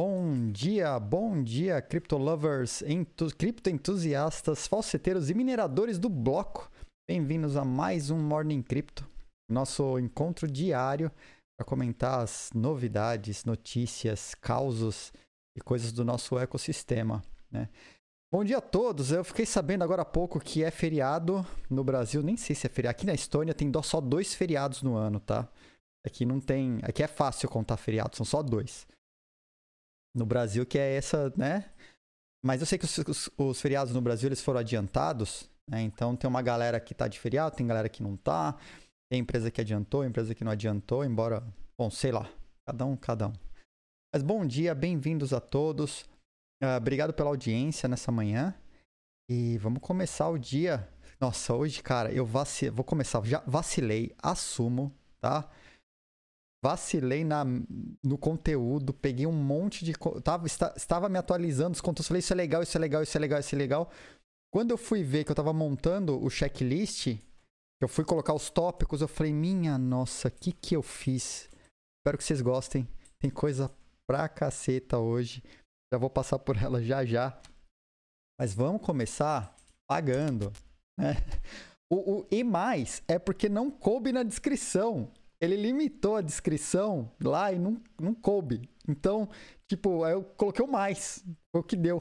Bom dia, bom dia, criptolovers, entu criptoentusiastas, falseteiros e mineradores do bloco. Bem-vindos a mais um Morning Crypto, nosso encontro diário para comentar as novidades, notícias, causos e coisas do nosso ecossistema, né? Bom dia a todos. Eu fiquei sabendo agora há pouco que é feriado no Brasil. Nem sei se é feriado. Aqui na Estônia tem só dois feriados no ano, tá? Aqui não tem. Aqui é fácil contar feriados, são só dois. No Brasil, que é essa, né? Mas eu sei que os, os, os feriados no Brasil eles foram adiantados, né? Então tem uma galera que tá de feriado, tem galera que não tá. Tem empresa que adiantou, empresa que não adiantou, embora, bom, sei lá, cada um, cada um. Mas bom dia, bem-vindos a todos. Uh, obrigado pela audiência nessa manhã. E vamos começar o dia. Nossa, hoje, cara, eu vacilei. Vou começar. Já vacilei, assumo, tá? Vacilei na, no conteúdo, peguei um monte de. Tava, estava me atualizando os conteúdos. Falei, isso é legal, isso é legal, isso é legal, isso é legal. Quando eu fui ver que eu tava montando o checklist, eu fui colocar os tópicos, eu falei, minha nossa, o que que eu fiz? Espero que vocês gostem. Tem coisa pra caceta hoje. Já vou passar por ela já já. Mas vamos começar pagando, né? O, o e mais é porque não coube na descrição. Ele limitou a descrição lá e não, não coube. Então, tipo, eu coloquei o mais. Foi o que deu,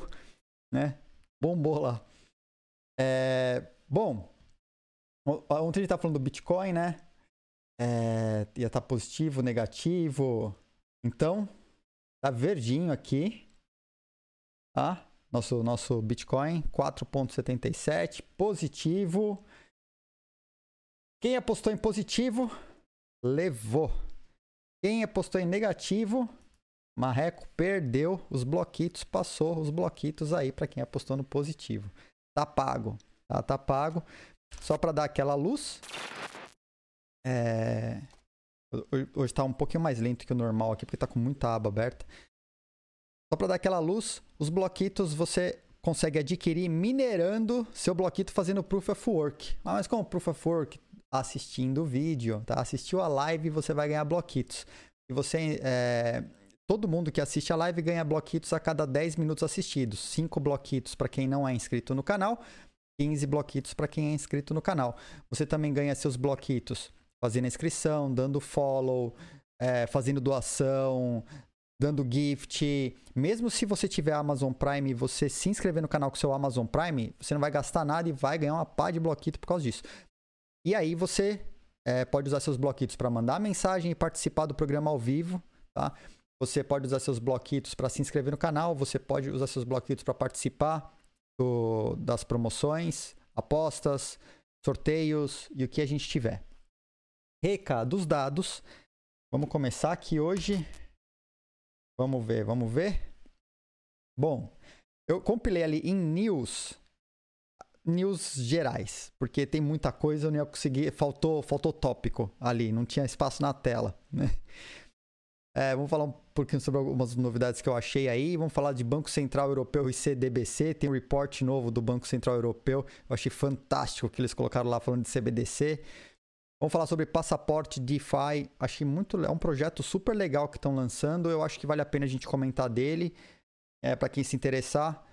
né? Bombou lá. É, bom, ontem a gente tá falando do Bitcoin, né? É, ia estar tá positivo, negativo. Então, tá verdinho aqui. Tá? Nosso, nosso Bitcoin 4,77, positivo. Quem apostou em positivo, levou. Quem apostou em negativo, Marreco perdeu os bloquitos, passou os bloquitos aí para quem apostou no positivo. Tá pago, tá, tá pago. Só para dar aquela luz. É... Hoje está um pouquinho mais lento que o normal aqui, porque está com muita aba aberta. Só para dar aquela luz, os bloquitos você consegue adquirir minerando seu bloquito fazendo Proof of Work. Ah, mas como Proof of Work? Assistindo o vídeo, tá? Assistiu a live você vai ganhar bloquitos. E você... É... Todo mundo que assiste a live ganha bloquitos a cada 10 minutos assistidos. 5 bloquitos para quem não é inscrito no canal, 15 bloquitos para quem é inscrito no canal. Você também ganha seus bloquitos fazendo inscrição, dando follow, é, fazendo doação, dando gift. Mesmo se você tiver Amazon Prime e você se inscrever no canal com seu Amazon Prime, você não vai gastar nada e vai ganhar uma pá de bloquito por causa disso. E aí você é, pode usar seus bloquitos para mandar mensagem e participar do programa ao vivo, tá? Você pode usar seus bloquitos para se inscrever no canal, você pode usar seus bloquitos para participar do, das promoções, apostas, sorteios e o que a gente tiver. Recados dados. Vamos começar aqui hoje Vamos ver, vamos ver. Bom, eu compilei ali em news, news gerais, porque tem muita coisa, eu não ia conseguir, faltou, faltou tópico ali, não tinha espaço na tela, né? É, vamos falar um pouquinho sobre algumas novidades que eu achei aí. Vamos falar de Banco Central Europeu e CDBC. Tem um report novo do Banco Central Europeu. Eu achei fantástico que eles colocaram lá falando de CBDC. Vamos falar sobre passaporte DeFi. Achei muito é um projeto super legal que estão lançando. Eu acho que vale a pena a gente comentar dele, é, para quem se interessar.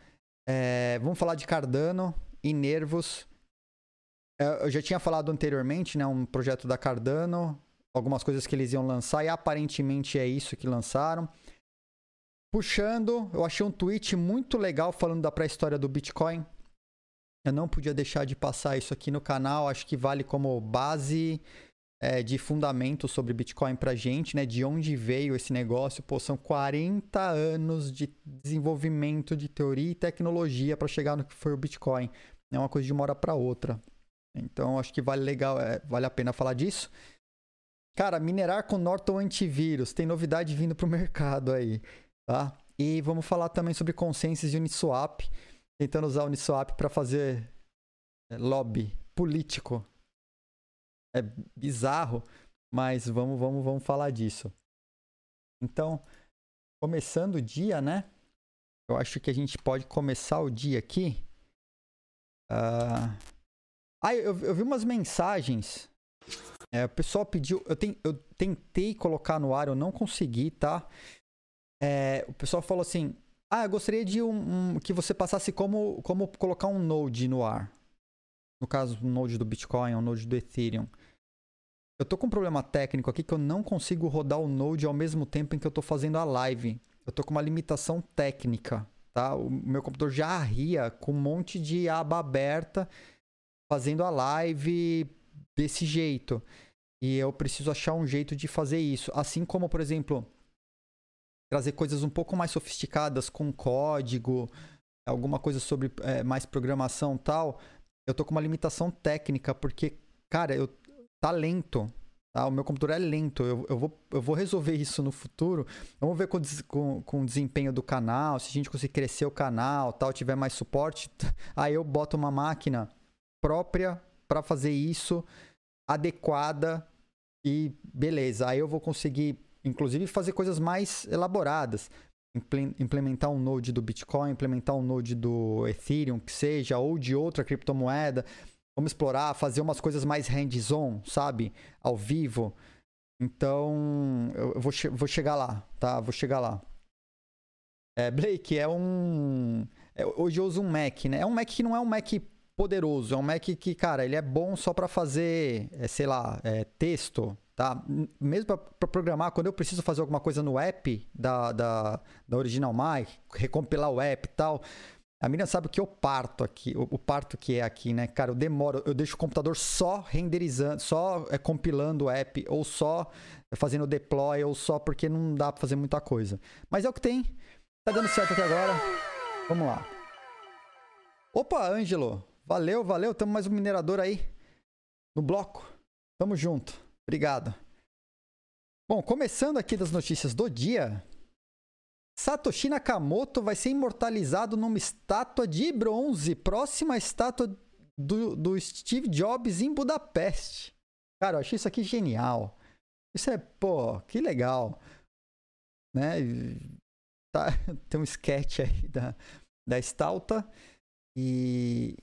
É, vamos falar de Cardano e Nervos. É, eu já tinha falado anteriormente, né, um projeto da Cardano, algumas coisas que eles iam lançar e aparentemente é isso que lançaram. Puxando, eu achei um tweet muito legal falando da pré-história do Bitcoin. Eu não podia deixar de passar isso aqui no canal. Acho que vale como base é, de fundamento sobre Bitcoin pra gente, né? De onde veio esse negócio. Pô, são 40 anos de desenvolvimento de teoria e tecnologia para chegar no que foi o Bitcoin. É uma coisa de uma hora para outra. Então, acho que vale legal, é, vale a pena falar disso. Cara, minerar com Norton antivírus. Tem novidade vindo pro mercado aí, tá? E vamos falar também sobre consensus e Uniswap tentando usar Uniswap para fazer é, lobby político. É bizarro, mas vamos, vamos, vamos falar disso. Então, começando o dia, né? Eu acho que a gente pode começar o dia aqui. Uh... Ah, eu, eu vi umas mensagens. É, o pessoal pediu. Eu, eu tentei colocar no ar, eu não consegui, tá? É, o pessoal falou assim: ah, eu gostaria de um, um, que você passasse como, como colocar um node no ar. No caso, um node do Bitcoin, um node do Ethereum. Eu tô com um problema técnico aqui que eu não consigo rodar o Node ao mesmo tempo em que eu tô fazendo a live. Eu tô com uma limitação técnica, tá? O meu computador já ria com um monte de aba aberta fazendo a live desse jeito. E eu preciso achar um jeito de fazer isso. Assim como, por exemplo, trazer coisas um pouco mais sofisticadas com código, alguma coisa sobre é, mais programação tal. Eu tô com uma limitação técnica, porque, cara, eu tá lento. Tá? O meu computador é lento. Eu, eu, vou, eu vou resolver isso no futuro. Vamos ver com, com, com o desempenho do canal, se a gente conseguir crescer o canal, tal, tiver mais suporte. Aí eu boto uma máquina própria para fazer isso, adequada e beleza. Aí eu vou conseguir, inclusive, fazer coisas mais elaboradas. Implementar um node do Bitcoin, implementar um node do Ethereum, que seja, ou de outra criptomoeda Vamos explorar, fazer umas coisas mais hands-on, sabe? Ao vivo. Então, eu vou, che vou chegar lá, tá? Vou chegar lá. É, Blake, é um. É, hoje eu uso um Mac, né? É um Mac que não é um Mac poderoso, é um Mac que, cara, ele é bom só para fazer, é, sei lá, é, texto, tá? Mesmo para programar, quando eu preciso fazer alguma coisa no app da, da, da Original Mac, recompilar o app e tal, a Miriam sabe o que eu parto aqui, o, o, parto que é aqui, né? Cara, eu demoro, eu deixo o computador só renderizando, só é, compilando o app, ou só fazendo deploy, ou só porque não dá pra fazer muita coisa. Mas é o que tem. Tá dando certo até agora. Vamos lá. Opa, Ângelo. Valeu, valeu. Tamo mais um minerador aí. No bloco. Tamo junto. Obrigado. Bom, começando aqui das notícias do dia. Satoshi Nakamoto vai ser imortalizado numa estátua de bronze, próxima à estátua do, do Steve Jobs em Budapeste. Cara, eu achei isso aqui genial. Isso é, pô, que legal. Né? Tá, tem um sketch aí da, da estátua. E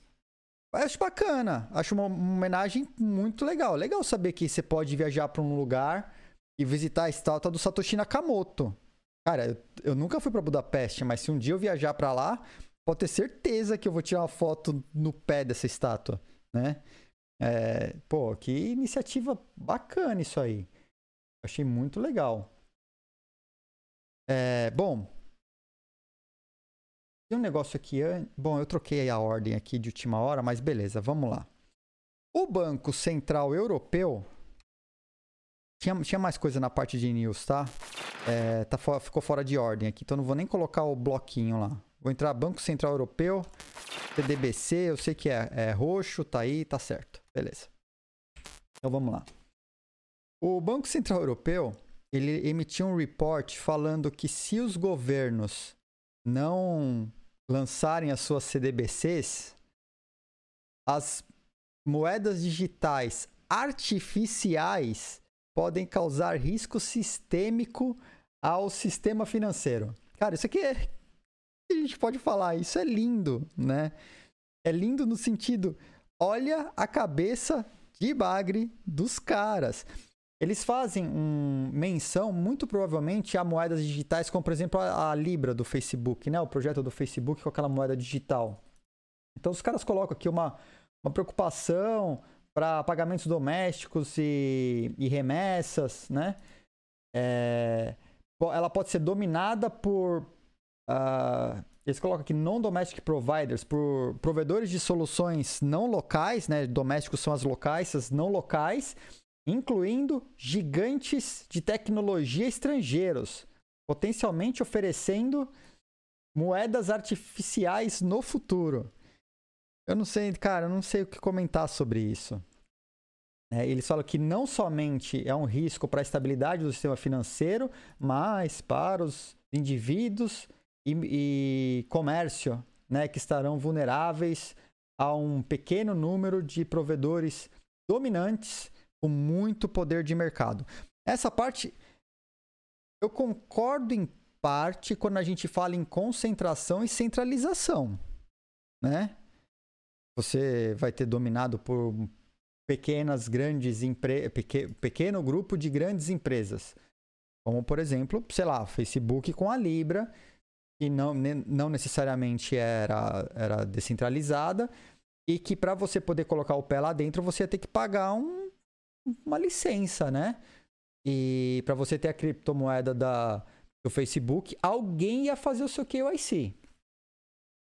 acho bacana. Acho uma, homenagem muito legal. Legal saber que você pode viajar para um lugar e visitar a estátua do Satoshi Nakamoto. Cara, eu, eu nunca fui para Budapeste, mas se um dia eu viajar para lá, pode ter certeza que eu vou tirar uma foto no pé dessa estátua, né? É, pô, que iniciativa bacana isso aí. Achei muito legal. É, bom, tem um negócio aqui. Bom, eu troquei a ordem aqui de última hora, mas beleza, vamos lá. O Banco Central Europeu tinha, tinha mais coisa na parte de news, tá? É, tá ficou fora de ordem aqui, então não vou nem colocar o bloquinho lá. Vou entrar Banco Central Europeu, TDBC, eu sei que é, é roxo, tá aí, tá certo. Beleza. Então vamos lá. O Banco Central Europeu, ele emitiu um report falando que se os governos não lançarem as suas CDBCs, as moedas digitais artificiais podem causar risco sistêmico ao sistema financeiro. Cara, isso aqui é. A gente pode falar, isso é lindo, né? É lindo no sentido, olha a cabeça de bagre dos caras. Eles fazem um, menção, muito provavelmente, a moedas digitais, como por exemplo a, a, Libra do Facebook, né? O projeto do Facebook com aquela moeda digital. Então os caras colocam aqui uma, uma preocupação para pagamentos domésticos e, e remessas, né? É, ela pode ser dominada por. Uh, eles colocam aqui non-domestic providers, por provedores de soluções não locais, né? Domésticos são as locais, as não locais, incluindo gigantes de tecnologia estrangeiros, potencialmente oferecendo moedas artificiais no futuro. Eu não sei, cara, eu não sei o que comentar sobre isso. É, eles falam que não somente é um risco para a estabilidade do sistema financeiro, mas para os indivíduos e, e comércio, né, que estarão vulneráveis a um pequeno número de provedores dominantes com muito poder de mercado. Essa parte eu concordo em parte quando a gente fala em concentração e centralização, né? Você vai ter dominado por pequenas, grandes empresas, pequeno grupo de grandes empresas. Como, por exemplo, sei lá, Facebook com a Libra, que não, não necessariamente era, era descentralizada, e que para você poder colocar o pé lá dentro, você ia ter que pagar um, uma licença, né? E para você ter a criptomoeda da, do Facebook, alguém ia fazer o seu KYC.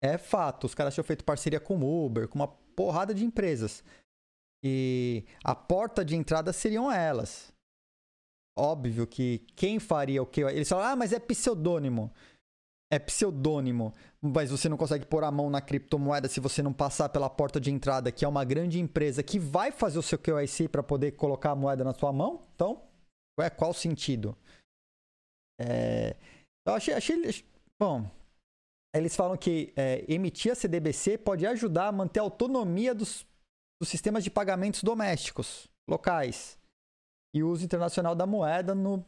É fato, os caras tinham feito parceria com o Uber, com uma porrada de empresas. E a porta de entrada seriam elas. Óbvio que quem faria o que? Eles falam, ah, mas é pseudônimo. É pseudônimo, mas você não consegue pôr a mão na criptomoeda se você não passar pela porta de entrada, que é uma grande empresa que vai fazer o seu KYC para poder colocar a moeda na sua mão. Então, é qual sentido? É, eu achei, achei. Bom, eles falam que é, emitir a CDBC pode ajudar a manter a autonomia dos, dos sistemas de pagamentos domésticos, locais, e o uso internacional da moeda no,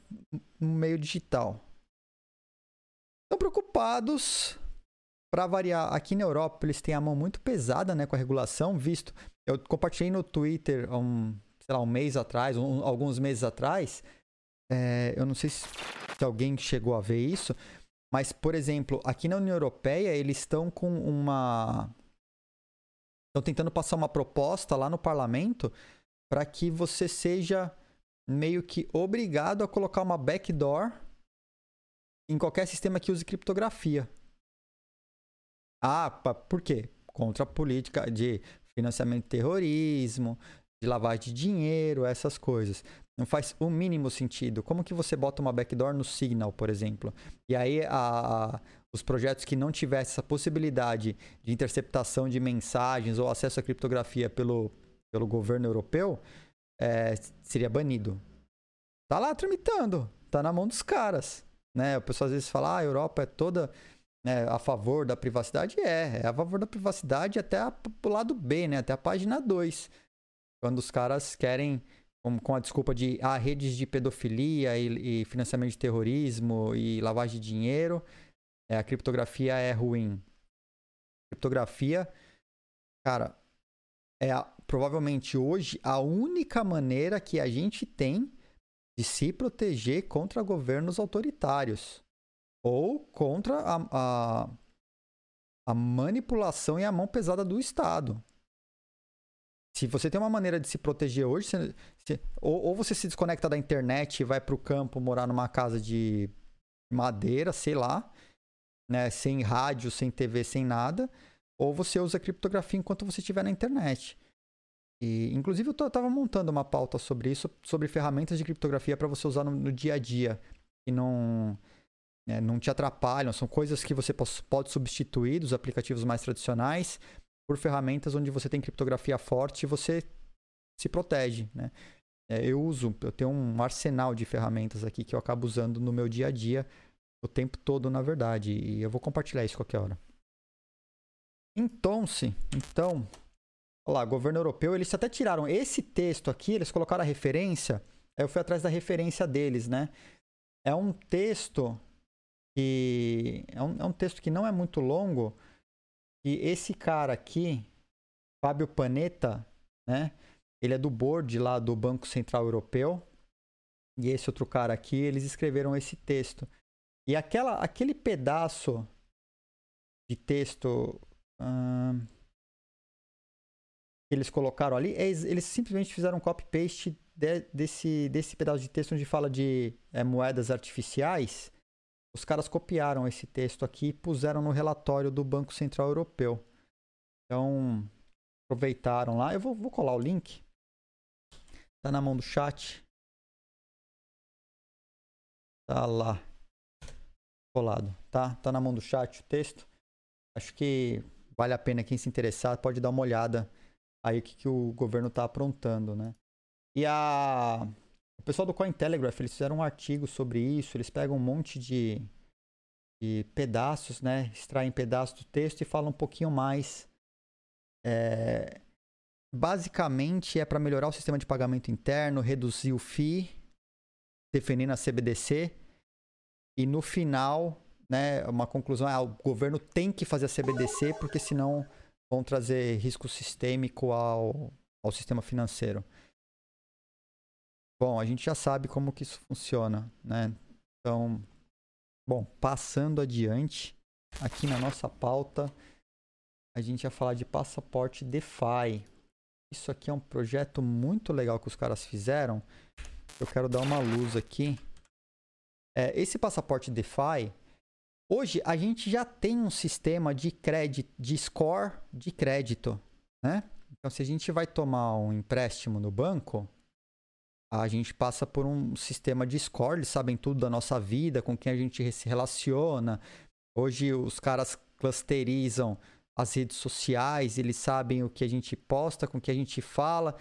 no meio digital. Estão preocupados. Para variar, aqui na Europa eles têm a mão muito pesada né, com a regulação, visto. Eu compartilhei no Twitter um, sei lá, um mês atrás, um, alguns meses atrás. É, eu não sei se, se alguém chegou a ver isso, mas, por exemplo, aqui na União Europeia, eles estão com uma. Estão tentando passar uma proposta lá no parlamento para que você seja meio que obrigado a colocar uma backdoor em qualquer sistema que use criptografia. Ah, por quê? Contra a política de financiamento de terrorismo, de lavagem de dinheiro, essas coisas. Não faz o mínimo sentido. Como que você bota uma backdoor no Signal, por exemplo? E aí a, a, os projetos que não tivessem essa possibilidade de interceptação de mensagens ou acesso à criptografia pelo, pelo governo europeu, é, seria banido. Tá lá tramitando, tá na mão dos caras. Né? O pessoal às vezes fala, ah, a Europa é toda né, a favor da privacidade. É, é a favor da privacidade até a, o lado B, né? até a página 2. Quando os caras querem com, a desculpa de ah, redes de pedofilia e, e, financiamento de terrorismo e lavagem de dinheiro, é, a criptografia é ruim. Criptografia, cara, é a, provavelmente hoje a única maneira que a gente tem de se proteger contra governos autoritários ou contra a, a, a manipulação e a mão pesada do Estado. Se você tem uma maneira de se proteger hoje, você, você, ou, ou, você se desconecta da internet e vai para o campo morar numa casa de madeira, sei lá, né, sem rádio, sem TV, sem nada, ou você usa criptografia enquanto você estiver na internet. E, inclusive, eu estava montando uma pauta sobre isso, sobre ferramentas de criptografia para você usar no, no, dia a dia, que não, né, não te atrapalham, são coisas que você pode substituir dos aplicativos mais tradicionais por ferramentas onde você tem criptografia forte e você se protege, né? É, eu uso, eu tenho um arsenal de ferramentas aqui que eu acabo usando no meu dia a dia o tempo todo, na verdade, e eu vou compartilhar isso qualquer hora. Então, se, então, olha lá, governo europeu, eles até tiraram esse texto aqui, eles colocaram a referência, eu fui atrás da referência deles, né? É um texto que é um, é um texto que não é muito longo, e esse cara aqui, Fábio Panetta, né? Ele é do board lá do Banco Central Europeu. E esse outro cara aqui, eles escreveram esse texto. E aquela, aquele pedaço de texto hum, que eles colocaram ali, é, eles simplesmente fizeram um copy-paste de, desse, desse pedaço de texto onde fala de é, moedas artificiais os caras copiaram esse texto aqui e puseram no relatório do Banco Central Europeu. Então, aproveitaram lá. Eu vou, vou colar o link. Tá na mão do chat. Tá lá. Colado, tá? Tá na mão do chat o texto. Acho que vale a pena quem se interessar pode dar uma olhada aí o que, que o governo tá aprontando, né? E a pessoal do Cointelegraph, eles fizeram um artigo sobre isso, eles pegam um monte de, de pedaços, né? Extraem pedaços do texto e falam um pouquinho mais. É, basicamente é para melhorar o sistema de pagamento interno, reduzir o FII, defendendo a CBDC. E no final, né, uma conclusão é: ah, o governo tem que fazer a CBDC, porque senão vão trazer risco sistêmico ao, ao sistema financeiro. Bom, a gente já sabe como que isso funciona, né? Então, bom, passando adiante, aqui na nossa pauta, a gente ia falar de passaporte DeFi. Isso aqui é um projeto muito legal que os caras fizeram. Eu quero dar uma luz aqui. É, esse passaporte DeFi, hoje a gente já tem um sistema de crédito, de score de crédito, né? Então, se a gente vai tomar um empréstimo no banco, a gente passa por um sistema de score, eles sabem tudo da nossa vida, com quem a gente se relaciona. Hoje os caras clusterizam as redes sociais, eles sabem o que a gente posta, com o que a gente fala.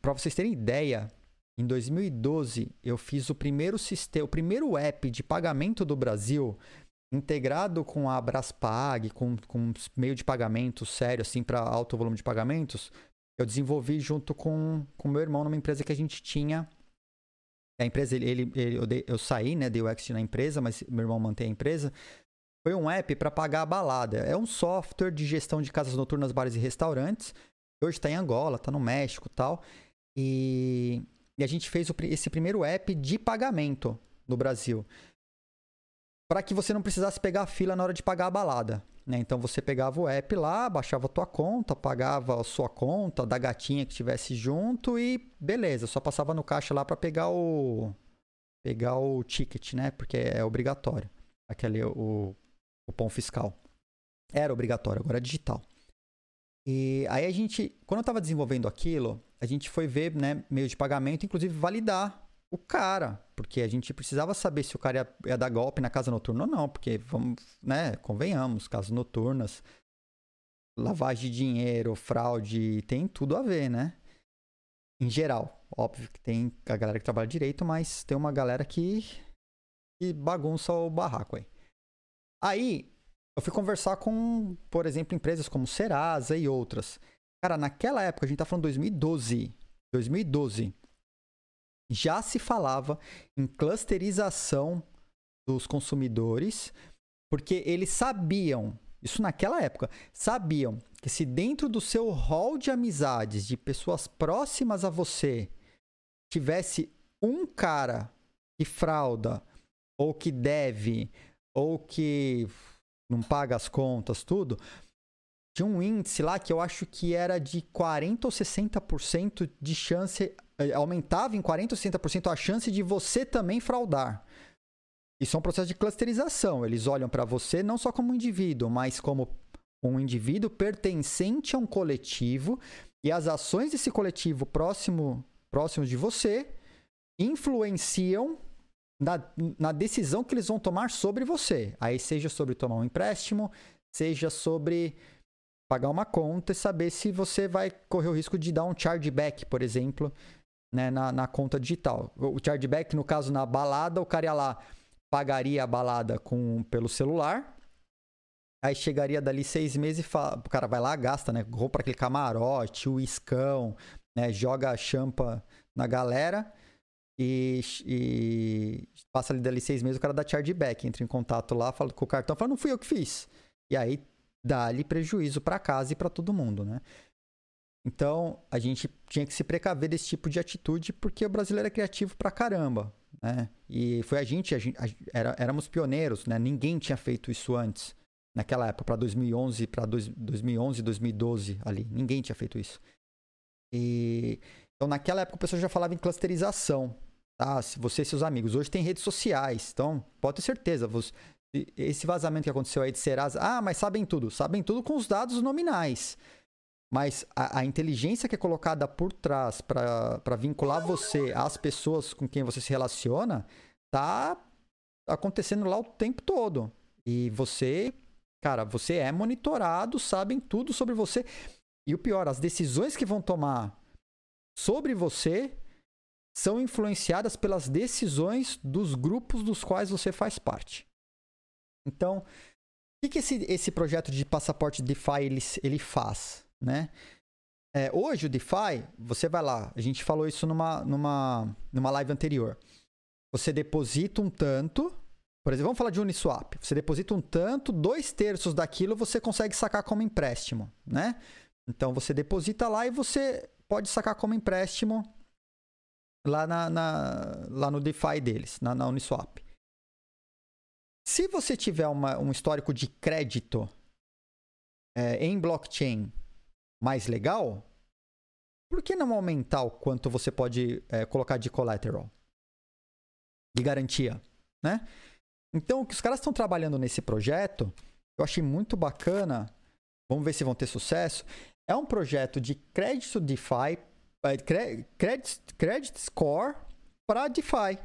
Para vocês terem ideia, em 2012 eu fiz o primeiro sistema, o primeiro app de pagamento do Brasil integrado com a Abraspag, com, com meio de pagamento sério, assim, para alto volume de pagamentos, eu desenvolvi junto com o meu irmão numa empresa que a gente tinha. A empresa, ele, ele, ele eu, dei, eu, saí, né, dei o exit na empresa, mas meu irmão mantém a empresa. Foi um app para pagar a balada. É um software de gestão de casas noturnas, bares e restaurantes. Hoje está em Angola, está no México tal. E, e a gente fez o, esse primeiro app de pagamento no Brasil para que você não precisasse pegar a fila na hora de pagar a balada. Né? Então você pegava o app lá, baixava a tua conta, pagava a sua conta da gatinha que estivesse junto e beleza, só passava no caixa lá para pegar o pegar o ticket, né? Porque é obrigatório. Aquele o cupom fiscal. Era obrigatório, agora é digital. E aí a gente, quando eu estava desenvolvendo aquilo, a gente foi ver, né, meio de pagamento, inclusive validar o cara, porque a gente precisava saber se o cara ia, ia dar golpe na casa noturna ou não, porque vamos, né, convenhamos, casas noturnas, lavagem de dinheiro, fraude, tem tudo a ver, né? Em geral, óbvio que tem a galera que trabalha direito, mas tem uma galera que, que bagunça o barraco aí. Aí, eu fui conversar com, por exemplo, empresas como Serasa e outras. Cara, naquela época, a gente tá falando 2012. 2012 já se falava em clusterização dos consumidores, porque eles sabiam, isso naquela época, sabiam que se dentro do seu hall de amizades, de pessoas próximas a você, tivesse um cara que frauda, ou que deve, ou que não paga as contas, tudo, tinha um índice lá que eu acho que era de 40 ou 60% de chance é, aumentava em 40% ou 60% a chance de você também fraudar. Isso é um processo de clusterização. Eles olham para você não só como indivíduo, mas como um indivíduo pertencente a um coletivo e as ações desse coletivo próximo, próximo de você influenciam na, na decisão que eles vão tomar sobre você. Aí seja sobre tomar um empréstimo, seja sobre pagar uma conta e saber se você vai correr o risco de dar um chargeback, por exemplo, né, na, na conta digital. O chargeback, no caso, na balada, o cara ia lá, pagaria a balada com, pelo celular, aí chegaria dali seis meses e fala, o cara vai lá, gasta, né, aquele camarote, o iscão, né, joga a champa na galera e, e, passa ali dali seis meses, o cara dá chargeback, entra em contato lá, fala com o cartão, fala, não fui eu que fiz. E aí dá-lhe prejuízo para casa e para todo mundo, né? Então, a gente tinha que se precaver desse tipo de atitude porque o brasileiro é criativo pra caramba, né? E foi a gente, a gente a, era, éramos pioneiros, né? Ninguém tinha feito isso antes, naquela época, para 2011, para 2011, 2012 ali. Ninguém tinha feito isso. E então, naquela época, o pessoal já falava em clusterização, tá? Se você e seus amigos. Hoje tem redes sociais, então pode ter certeza. Você, esse vazamento que aconteceu aí de Serasa, ah, mas sabem tudo. Sabem tudo com os dados nominais. Mas a, a, inteligência que é colocada por trás para vincular você às pessoas com quem você se relaciona tá acontecendo lá o tempo todo. E você, cara, você é monitorado, sabem tudo sobre você. E o pior, as decisões que vão tomar sobre você são influenciadas pelas decisões dos grupos dos quais você faz parte. Então, o que, que esse, esse projeto de passaporte DeFi ele, ele faz? né? É, hoje o DeFi, você vai lá, a gente falou isso numa, numa, numa live anterior. Você deposita um tanto, por exemplo, vamos falar de Uniswap. Você deposita um tanto, dois terços daquilo você consegue sacar como empréstimo, né? Então você deposita lá e você pode sacar como empréstimo lá, na, na, lá no DeFi deles, na, na Uniswap. Se você tiver uma, um histórico de crédito é, em blockchain mais legal, por que não aumentar o quanto você pode é, colocar de collateral? De garantia, né? Então, o que os caras estão trabalhando nesse projeto, eu achei muito bacana. Vamos ver se vão ter sucesso. É um projeto de crédito DeFi, é, credit, credit score para DeFi,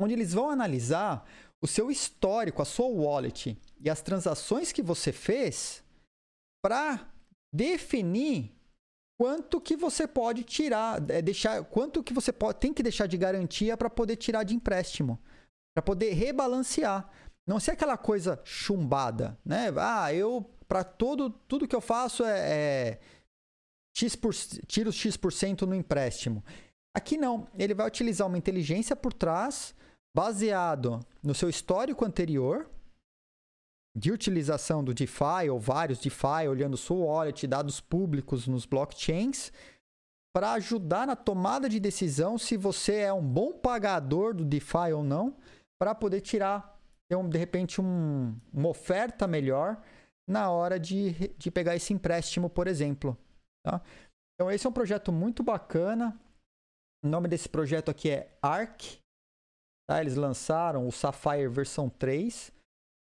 onde eles vão analisar o seu histórico, a sua wallet e as transações que você fez para definir quanto que você pode tirar, é, deixar, quanto que você pode, tem que deixar de garantia para poder tirar de empréstimo, para poder rebalancear. Não ser aquela coisa chumbada, né? Ah, eu para todo tudo que eu faço é, é x por, tiro x% no empréstimo. Aqui não, ele vai utilizar uma inteligência por trás baseado no seu histórico anterior de utilização do DeFi ou vários DeFi, olhando sua wallet, dados públicos nos blockchains, para ajudar na tomada de decisão se você é um bom pagador do DeFi ou não, para poder tirar, de repente, um, uma oferta melhor na hora de, de pegar esse empréstimo, por exemplo. Tá? Então, esse é um projeto muito bacana. O nome desse projeto aqui é ARC, Tá? Eles lançaram o Sapphire versão 3.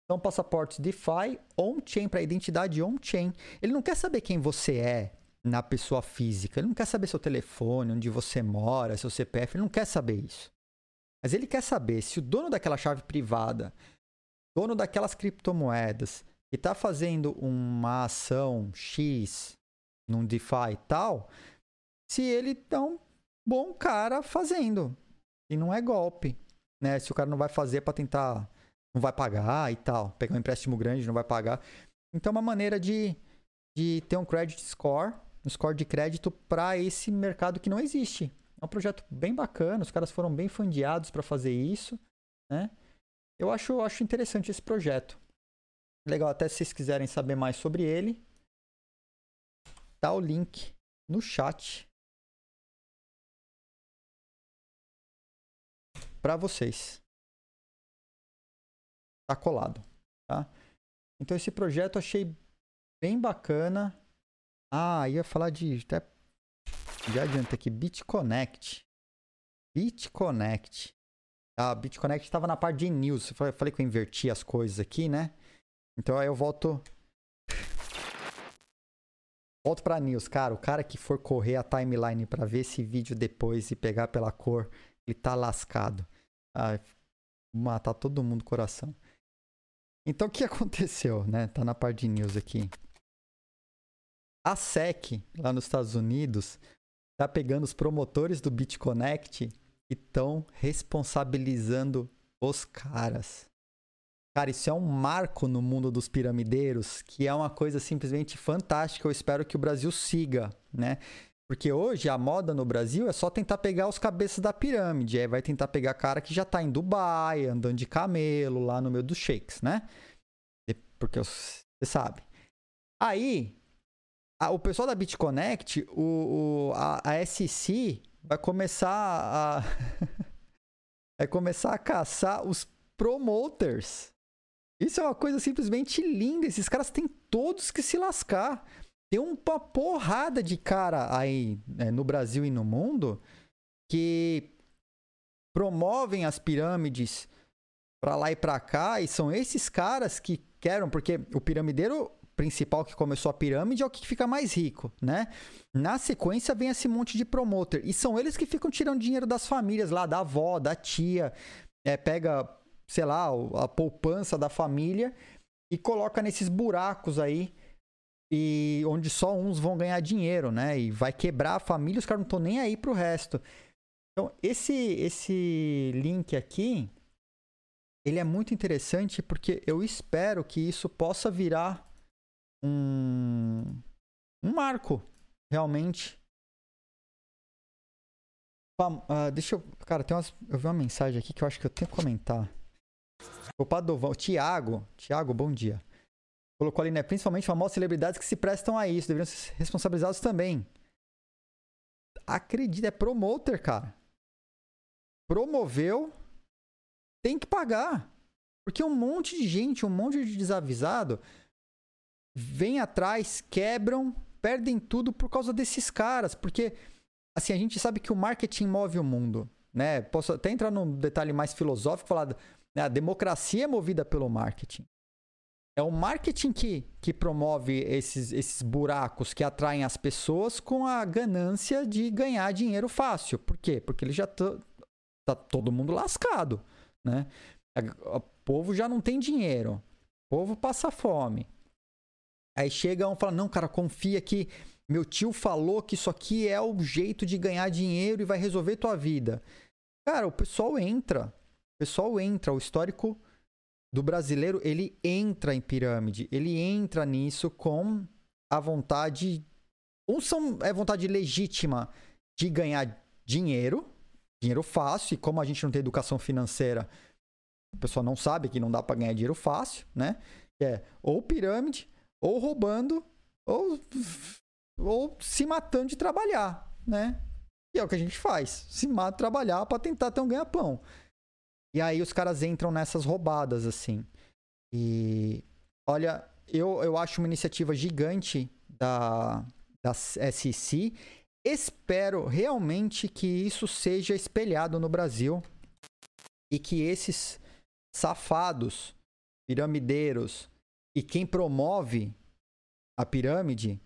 São passaportes DeFi on-chain para identidade on-chain. Ele não quer saber quem você é na pessoa física. Ele não quer saber seu telefone, onde você mora, seu CPF. Ele não quer saber isso. Mas ele quer saber se o dono daquela chave privada, dono daquelas criptomoedas, que está fazendo uma ação X num DeFi e tal, se ele é um bom cara fazendo. E não é golpe né? Se o cara não vai fazer para tentar, não vai pagar e tal, pegar um empréstimo grande, não vai pagar. Então, é uma maneira de, de ter um credit score, um score de crédito para esse mercado que não existe. É um projeto bem bacana, os caras foram bem fundeados para fazer isso, né? Eu acho, acho interessante esse projeto. Legal, até se vocês quiserem saber mais sobre ele, tá o link no chat para vocês. Tá colado, tá? Então esse projeto eu achei bem bacana. Ah, ia falar de até já adianta aqui BitConnect. BitConnect. Ah, BitConnect estava na parte de news. Eu falei que eu inverti as coisas aqui, né? Então aí eu volto Volto para news, cara. O cara que for correr a timeline para ver esse vídeo depois e pegar pela cor ele tá lascado. Ah, matar todo mundo coração. Então o que aconteceu, né? Tá na parte de news aqui. A SEC, lá nos Estados Unidos, tá pegando os promotores do BitConnect e estão responsabilizando os caras. Cara, isso é um marco no mundo dos piramideiros, que é uma coisa simplesmente fantástica. Eu espero que o Brasil siga, né? Porque hoje a moda no Brasil é só tentar pegar os cabeças da pirâmide. Aí vai tentar pegar cara que já tá em Dubai, andando de camelo, lá no meio dos shakes, né? Porque você sabe. Aí, a, o pessoal da BitConnect, o, o, a, a SEC vai começar a. vai começar a caçar os promoters. Isso é uma coisa simplesmente linda. Esses caras têm todos que se lascar tem uma porrada de cara aí né, no Brasil e no mundo que promovem as pirâmides para lá e para cá e são esses caras que querem, porque o piramideiro principal que começou a pirâmide é o que fica mais rico, né? Na sequência vem esse monte de promoter e são eles que ficam tirando dinheiro das famílias lá, da avó, da tia, é, pega, sei lá, a poupança da família e coloca nesses buracos aí e onde só uns vão ganhar dinheiro, né? E vai quebrar a família, os caras não estão nem aí pro resto. Então, esse, esse link aqui, ele é muito interessante porque eu espero que isso possa virar um, um marco, realmente. Uh, deixa eu. Cara, tem umas, eu vi uma mensagem aqui que eu acho que eu tenho que comentar. O Padovão, Tiago, Tiago, bom dia. Colocou ali, né? Principalmente famosas celebridades que se prestam a isso, deveriam ser responsabilizados também. acredita, é promoter, cara. Promoveu, tem que pagar. Porque um monte de gente, um monte de desavisado vem atrás, quebram, perdem tudo por causa desses caras. Porque, assim, a gente sabe que o marketing move o mundo, né? Posso até entrar num detalhe mais filosófico, falar, né? a democracia é movida pelo marketing. É o marketing que, que promove esses, esses buracos que atraem as pessoas com a ganância de ganhar dinheiro fácil. Por quê? Porque ele já tá, tá todo mundo lascado, né? O povo já não tem dinheiro. O povo passa fome. Aí chega um e fala: Não, cara, confia que meu tio falou que isso aqui é o jeito de ganhar dinheiro e vai resolver tua vida. Cara, o pessoal entra. O pessoal entra. O histórico do brasileiro, ele entra em pirâmide. Ele entra nisso com a vontade. Ou são, é vontade legítima de ganhar dinheiro, dinheiro fácil, e como a gente não tem educação financeira, a pessoa não sabe que não dá para ganhar dinheiro fácil, né? É ou pirâmide, ou roubando, ou, ou se matando de trabalhar, né? E é o que a gente faz, se mata trabalhar para tentar ter um ganha-pão. E aí os caras entram nessas roubadas, assim. E olha, eu, eu acho uma iniciativa gigante da, da SEC. Espero realmente que isso seja espelhado no Brasil e que esses safados, piramideiros e quem promove a pirâmide,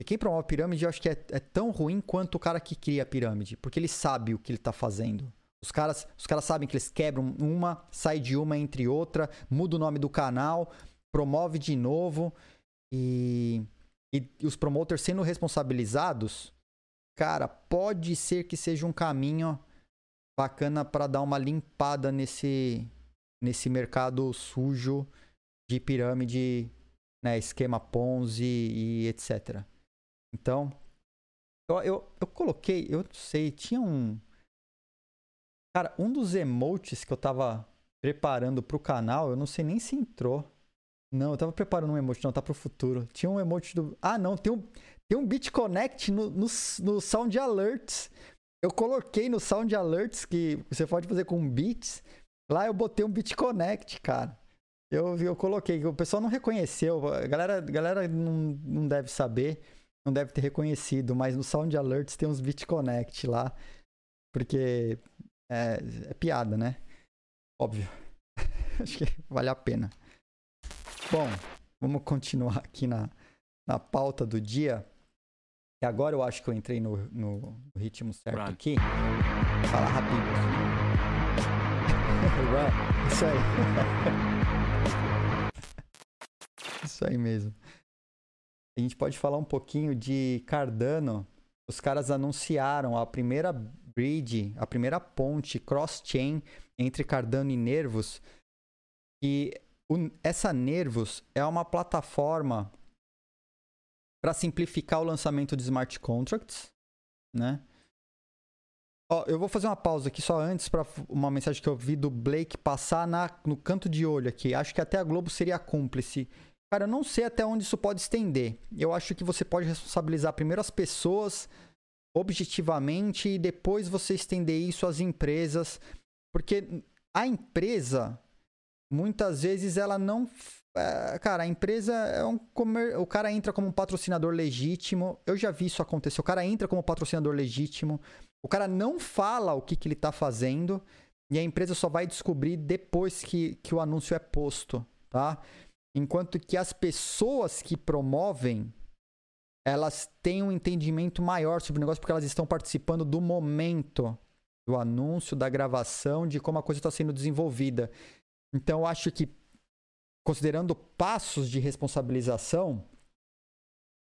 e quem promove a pirâmide eu acho que é, é tão ruim quanto o cara que cria a pirâmide, porque ele sabe o que ele está fazendo. Os caras, os caras sabem que eles quebram uma, sai de uma entre outra, muda o nome do canal, promove de novo e, e, e os promoters sendo responsabilizados, cara, pode ser que seja um caminho bacana para dar uma limpada nesse nesse mercado sujo de pirâmide, né, esquema Ponzi e etc. Então, eu, eu, eu coloquei, eu não sei, tinha um. Cara, um dos emotes que eu tava preparando pro canal, eu não sei nem se entrou. Não, eu tava preparando um emote, não, tá pro futuro. Tinha um emote do. Ah, não, tem um, tem um BitConnect no, no, no Sound Alerts. Eu coloquei no Sound Alerts que você pode fazer com bits. Lá eu botei um BitConnect, cara. Eu, eu coloquei, o pessoal não reconheceu. A galera, a galera não, não deve saber, não deve ter reconhecido, mas no Sound Alerts tem uns BitConnect lá. Porque é, é piada, né? Óbvio. Acho que vale a pena. Bom, vamos continuar aqui na, na pauta do dia. E agora eu acho que eu entrei no, no ritmo certo aqui. Vou falar rapidinho. Isso aí. Isso aí mesmo. A gente pode falar um pouquinho de Cardano. Os caras anunciaram a primeira bridge, a primeira ponte cross-chain entre Cardano e Nervos. E essa Nervos é uma plataforma para simplificar o lançamento de smart contracts, né? Ó, eu vou fazer uma pausa aqui só antes para uma mensagem que eu vi do Blake passar na, no canto de olho aqui. Acho que até a Globo seria cúmplice. Cara, eu não sei até onde isso pode estender. Eu acho que você pode responsabilizar primeiro as pessoas objetivamente e depois você estender isso às empresas, porque a empresa muitas vezes ela não é, cara, a empresa é um comer... o cara entra como um patrocinador legítimo. Eu já vi isso acontecer. O cara entra como patrocinador legítimo. O cara não fala o que, que ele está fazendo e a empresa só vai descobrir depois que, que o anúncio é posto, tá? Enquanto que as pessoas que promovem, elas têm um entendimento maior sobre o negócio porque elas estão participando do momento do anúncio, da gravação, de como a coisa está sendo desenvolvida. Então, eu acho que, considerando passos de responsabilização,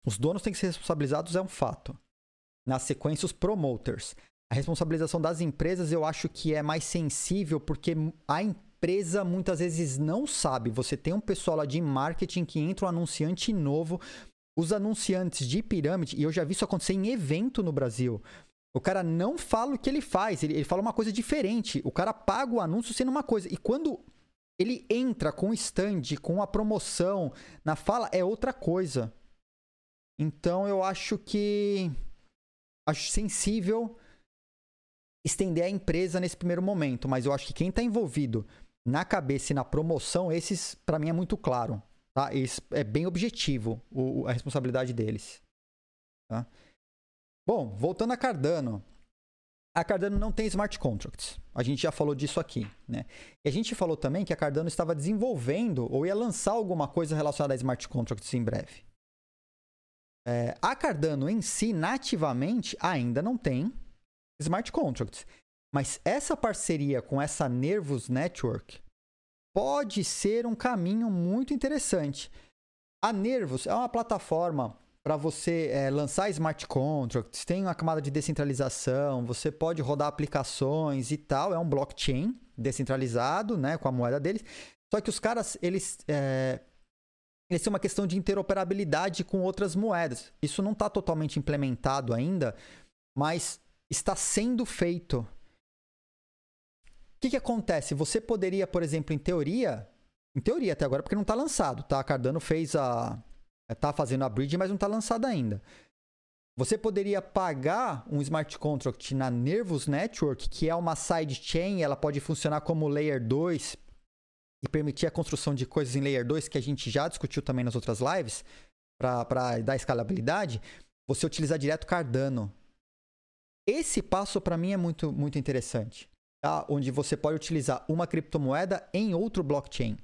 os donos têm que ser responsabilizados, é um fato na sequência os promoters. A responsabilização das empresas eu acho que é mais sensível porque a empresa muitas vezes não sabe. Você tem um pessoal lá de marketing que entra um anunciante novo, os anunciantes de pirâmide, e eu já vi isso acontecer em evento no Brasil. O cara não fala o que ele faz, ele, ele fala uma coisa diferente. O cara paga o anúncio sendo uma coisa. E quando ele entra com o stand, com a promoção, na fala, é outra coisa. Então eu acho que acho sensível estender a empresa nesse primeiro momento, mas eu acho que quem está envolvido na cabeça e na promoção, esses para mim é muito claro, tá? Isso é bem objetivo o, a responsabilidade deles. Tá? Bom, voltando a Cardano. A Cardano não tem smart contracts. A gente já falou disso aqui, né? E a gente falou também que a Cardano estava desenvolvendo ou ia lançar alguma coisa relacionada a smart contracts em breve. É, a Cardano em si, nativamente, ainda não tem smart contracts. Mas essa parceria com essa Nervos Network pode ser um caminho muito interessante. A Nervos é uma plataforma para você é, lançar smart contracts, tem uma camada de descentralização, você pode rodar aplicações e tal, é um blockchain descentralizado, né, com a moeda deles. Só que os caras, eles, é, eles têm uma questão de interoperabilidade com outras moedas. Isso não está totalmente implementado ainda, mas está sendo feito. Que, que acontece? Você poderia, por exemplo, em teoria, em teoria até agora, porque não está lançado, tá? A Cardano fez a, Está fazendo a bridge, mas não está lançada ainda. Você poderia pagar um smart contract na Nervous Network, que é uma sidechain, ela pode funcionar como Layer 2 e permitir a construção de coisas em Layer 2, que a gente já discutiu também nas outras lives, para dar escalabilidade. Você utilizar direto Cardano. Esse passo, para mim, é muito, muito interessante. Tá? Onde você pode utilizar uma criptomoeda em outro blockchain.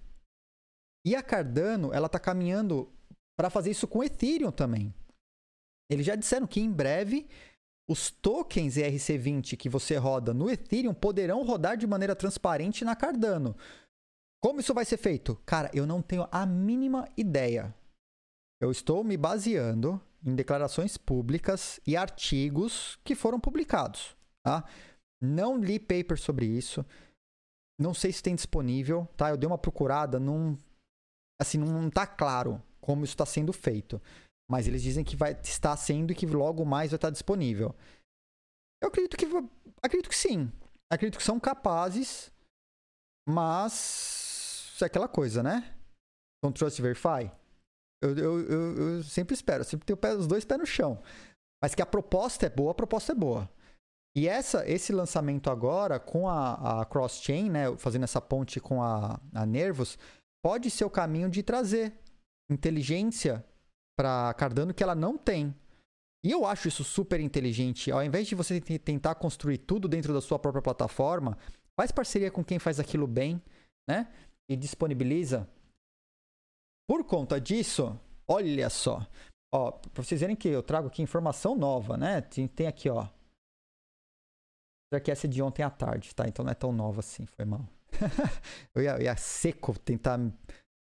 E a Cardano, ela está caminhando para fazer isso com Ethereum também. Eles já disseram que em breve os tokens ERC20 que você roda no Ethereum poderão rodar de maneira transparente na Cardano. Como isso vai ser feito? Cara, eu não tenho a mínima ideia. Eu estou me baseando em declarações públicas e artigos que foram publicados. Tá? Não li paper sobre isso. Não sei se tem disponível. Tá? Eu dei uma procurada, não, assim, não está claro como isso está sendo feito. Mas eles dizem que vai estar sendo e que logo mais vai estar disponível. Eu acredito que acredito que sim. Acredito que são capazes, mas é aquela coisa, né? Don't trust verify. Eu, eu, eu, eu sempre espero, sempre tenho os dois pés no chão. Mas que a proposta é boa, a proposta é boa. E essa, esse lançamento agora, com a, a cross-chain, né, fazendo essa ponte com a, a Nervos, pode ser o caminho de trazer inteligência para Cardano que ela não tem. E eu acho isso super inteligente. Ao invés de você tentar construir tudo dentro da sua própria plataforma, faz parceria com quem faz aquilo bem, né? E disponibiliza. Por conta disso, olha só. Ó, para vocês verem que eu trago aqui informação nova, né? Tem, tem aqui, ó. Será que essa é de ontem à tarde, tá? Então não é tão nova assim, foi mal. eu, ia, eu ia seco tentar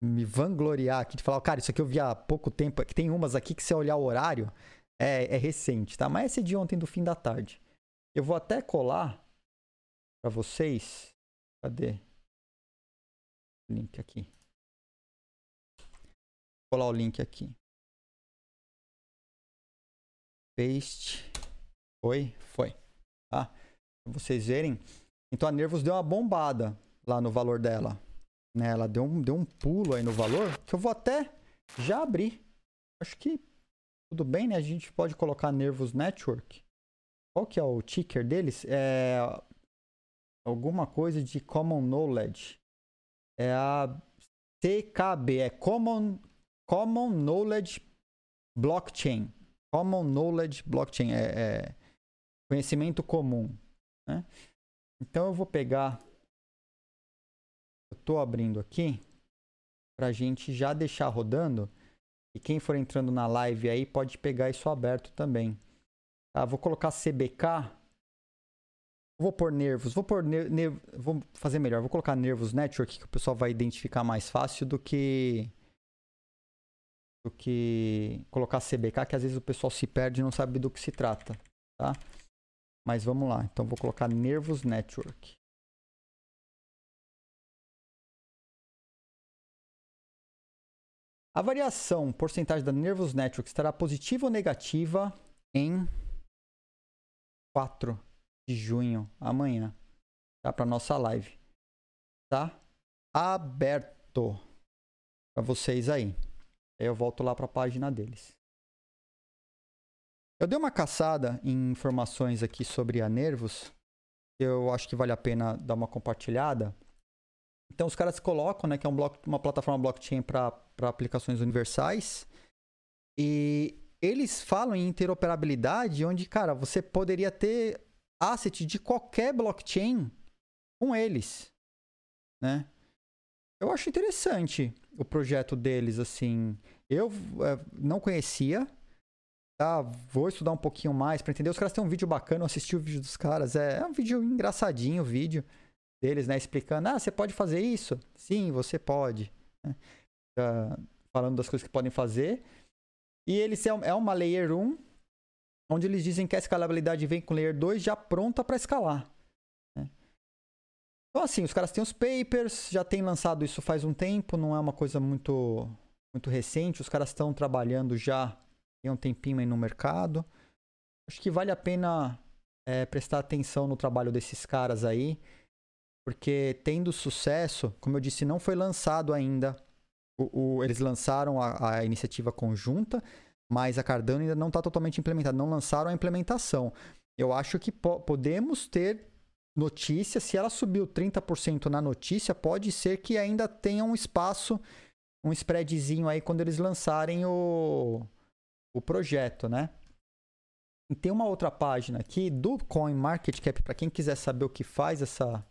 me vangloriar aqui de falar, cara, isso aqui eu vi há pouco tempo, que tem umas aqui que se olhar o horário, é, é recente, tá? Mas esse é de ontem do fim da tarde. Eu vou até colar para vocês. Cadê? Link aqui. Vou colar o link aqui. Paste. Foi? Foi. Tá? Vocês verem. Então a Nervos deu uma bombada lá no valor dela. Né? Ela deu um, deu um pulo aí no valor que eu vou até já abrir. Acho que tudo bem, né? A gente pode colocar Nervous Network. Qual que é o ticker deles? É alguma coisa de Common Knowledge. É a TKB, é Common, Common Knowledge Blockchain. Common Knowledge Blockchain é, é conhecimento comum. Né? Então eu vou pegar eu estou abrindo aqui para a gente já deixar rodando. E quem for entrando na live aí pode pegar isso aberto também. Tá? Vou colocar CBK. Vou pôr nervos. Vou pôr ner vou fazer melhor. Vou colocar nervos network que o pessoal vai identificar mais fácil do que do que colocar CBK, que às vezes o pessoal se perde e não sabe do que se trata, tá? Mas vamos lá. Então vou colocar nervos network. A variação porcentagem da Nervous Network estará positiva ou negativa em 4 de junho, amanhã, tá? Para nossa live, tá? Aberto para vocês aí. Aí eu volto lá para a página deles. Eu dei uma caçada em informações aqui sobre a Nervos. Eu acho que vale a pena dar uma compartilhada. Então, os caras colocam, né, que é um bloco, uma plataforma blockchain para aplicações universais. E eles falam em interoperabilidade, onde, cara, você poderia ter asset de qualquer blockchain com eles, né? Eu acho interessante o projeto deles, assim. Eu é, não conhecia, tá? Vou estudar um pouquinho mais para entender. Os caras têm um vídeo bacana, eu assisti o vídeo dos caras. É, é um vídeo engraçadinho, o vídeo deles, né? Explicando, ah, você pode fazer isso? Sim, você pode. Né? Falando das coisas que podem fazer. E eles é, é uma Layer 1, onde eles dizem que a escalabilidade vem com Layer 2 já pronta para escalar. Né? Então, assim, os caras têm os papers, já têm lançado isso faz um tempo, não é uma coisa muito, muito recente. Os caras estão trabalhando já tem um tempinho aí no mercado. Acho que vale a pena é, prestar atenção no trabalho desses caras aí, porque tendo sucesso, como eu disse, não foi lançado ainda o, o, eles lançaram a, a, iniciativa conjunta, mas a Cardano ainda não está totalmente implementada. Não lançaram a implementação. Eu acho que po podemos ter notícia. Se ela subiu 30% na notícia, pode ser que ainda tenha um espaço, um spreadzinho aí quando eles lançarem o, o projeto, né? E tem uma outra página aqui do CoinMarketCap, para quem quiser saber o que faz essa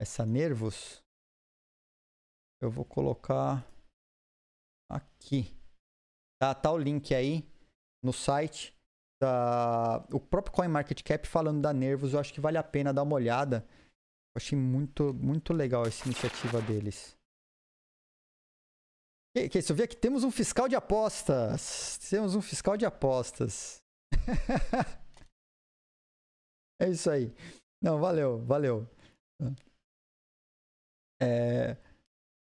essa Nervos. Eu vou colocar aqui. Tá, tá o link aí no site da o próprio CoinMarketCap falando da Nervos, eu acho que vale a pena dar uma olhada. Eu achei muito muito legal essa iniciativa deles. Que, que isso? Eu vi aqui, temos um fiscal de apostas. Temos um fiscal de apostas. é isso aí. Não, valeu, valeu. É,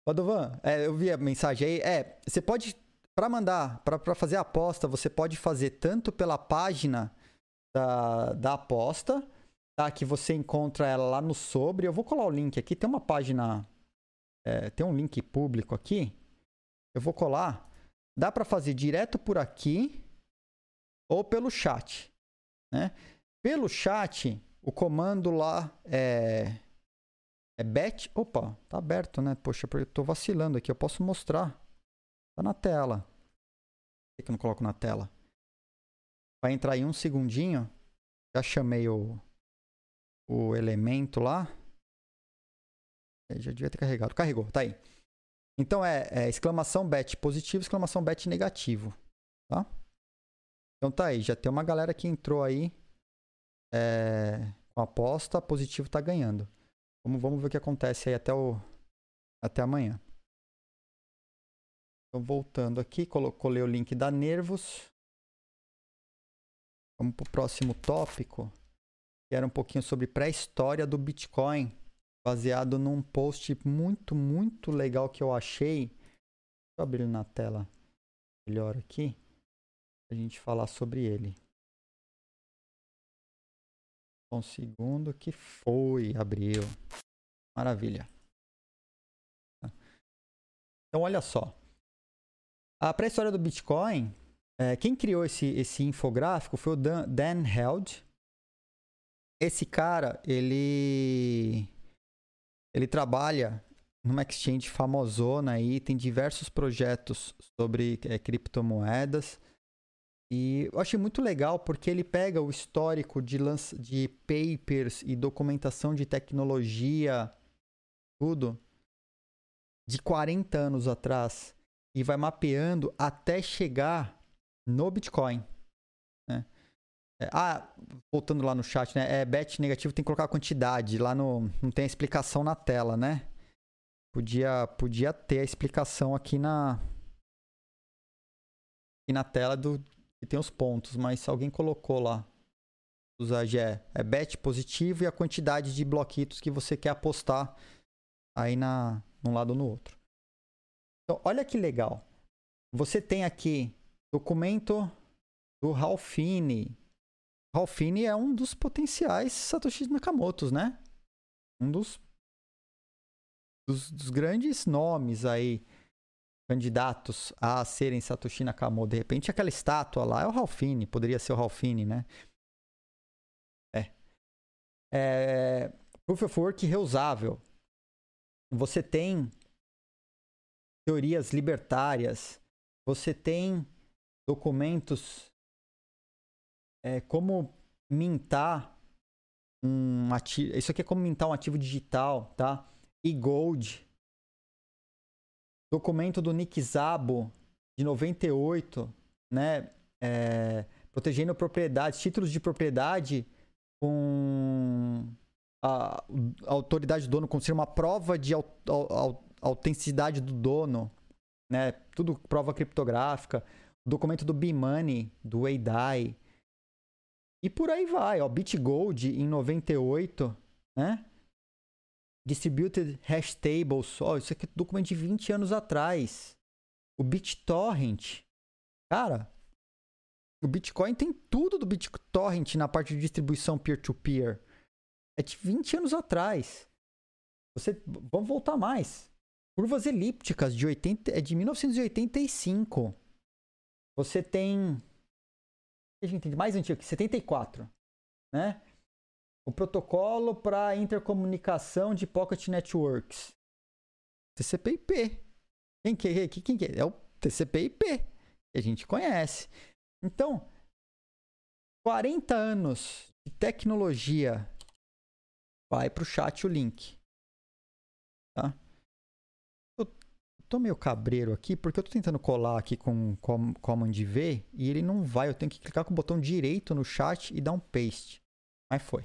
Padovan, é, eu vi a mensagem aí. É, você pode, para mandar, para fazer a aposta, você pode fazer tanto pela página da, da aposta, tá? Que você encontra ela lá no sobre. Eu vou colar o link aqui. Tem uma página, é, tem um link público aqui. Eu vou colar. Dá para fazer direto por aqui ou pelo chat, né? Pelo chat, o comando lá é é bet. Opa, tá aberto, né? Poxa, eu tô vacilando aqui. Eu posso mostrar. Tá na tela. Por que eu não coloco na tela? Vai entrar em um segundinho. Já chamei o, o elemento lá. É, já devia ter carregado. Carregou, tá aí. Então é, é exclamação bet positivo, exclamação bet negativo. Tá? Então tá aí. Já tem uma galera que entrou aí é, com aposta. Positivo tá ganhando. Vamos, vamos ver o que acontece aí até, o, até amanhã. Então, voltando aqui, colei o link da Nervos. Vamos para o próximo tópico, que era um pouquinho sobre pré-história do Bitcoin, baseado num post muito, muito legal que eu achei. Deixa eu abrir na tela melhor aqui, a gente falar sobre ele. Um segundo que foi, abriu. Maravilha. Então, olha só. A pré-história do Bitcoin, é, quem criou esse, esse infográfico foi o Dan, Dan Held. Esse cara, ele ele trabalha numa exchange famosona aí, tem diversos projetos sobre é, criptomoedas. E eu achei muito legal porque ele pega o histórico de, lança, de papers e documentação de tecnologia, tudo, de 40 anos atrás, e vai mapeando até chegar no Bitcoin. Né? É, ah, voltando lá no chat, né? É bet negativo, tem que colocar a quantidade. Lá no, não tem a explicação na tela, né? Podia, podia ter a explicação aqui na, aqui na tela do, e tem os pontos, mas alguém colocou lá. Usar é, é bet positivo e a quantidade de bloquitos que você quer apostar aí na num lado ou no outro. Então, olha que legal. Você tem aqui documento do Ralphine. Ralphine é um dos potenciais Satoshi Nakamotos, né? Um dos, dos, dos grandes nomes aí candidatos a serem Satoshi Nakamoto. De repente, aquela estátua lá é o Ralphine, poderia ser o Ralphine, né? É. é Proof of Work reusável. Você tem teorias libertárias, você tem documentos é, como mintar um ativo. Isso aqui é como mintar um ativo digital, tá? E Gold. Documento do Nick Zabo, de 98, né? É, protegendo propriedades, títulos de propriedade com a, a autoridade do dono ser uma prova de autenticidade do dono, né? Tudo prova criptográfica. Documento do B-Money, do Weidai. E por aí vai, ó. BitGold em 98, né? Distributed Hash Tables, ó, isso aqui é documento de 20 anos atrás. O BitTorrent. Cara, o Bitcoin tem tudo do BitTorrent na parte de distribuição peer-to-peer. -peer. É de 20 anos atrás. Você, vamos voltar mais. Curvas elípticas de 80, é de 1985. Você tem a gente tem mais antigo que 74, né? O protocolo para intercomunicação de Pocket Networks. TCP/IP. Quem que, é? quem que é? É o TCP/IP que a gente conhece. Então, 40 anos de tecnologia vai para o chat o link. Tô meio cabreiro aqui porque eu tô tentando colar aqui com o Command V e ele não vai. Eu tenho que clicar com o botão direito no chat e dar um paste. Mas foi.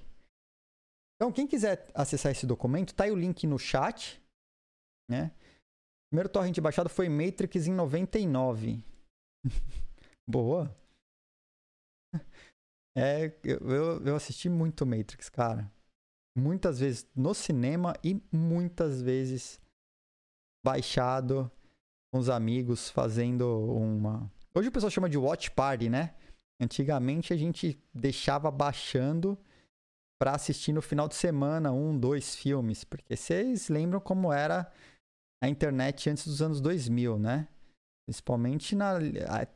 Então, quem quiser acessar esse documento, tá aí o link no chat. Né? Primeiro torrent baixado foi Matrix em 99. Boa. É, eu, eu assisti muito Matrix, cara muitas vezes no cinema e muitas vezes baixado com os amigos fazendo uma. Hoje o pessoal chama de watch party, né? Antigamente a gente deixava baixando para assistir no final de semana um, dois filmes, porque vocês lembram como era a internet antes dos anos 2000, né? Principalmente na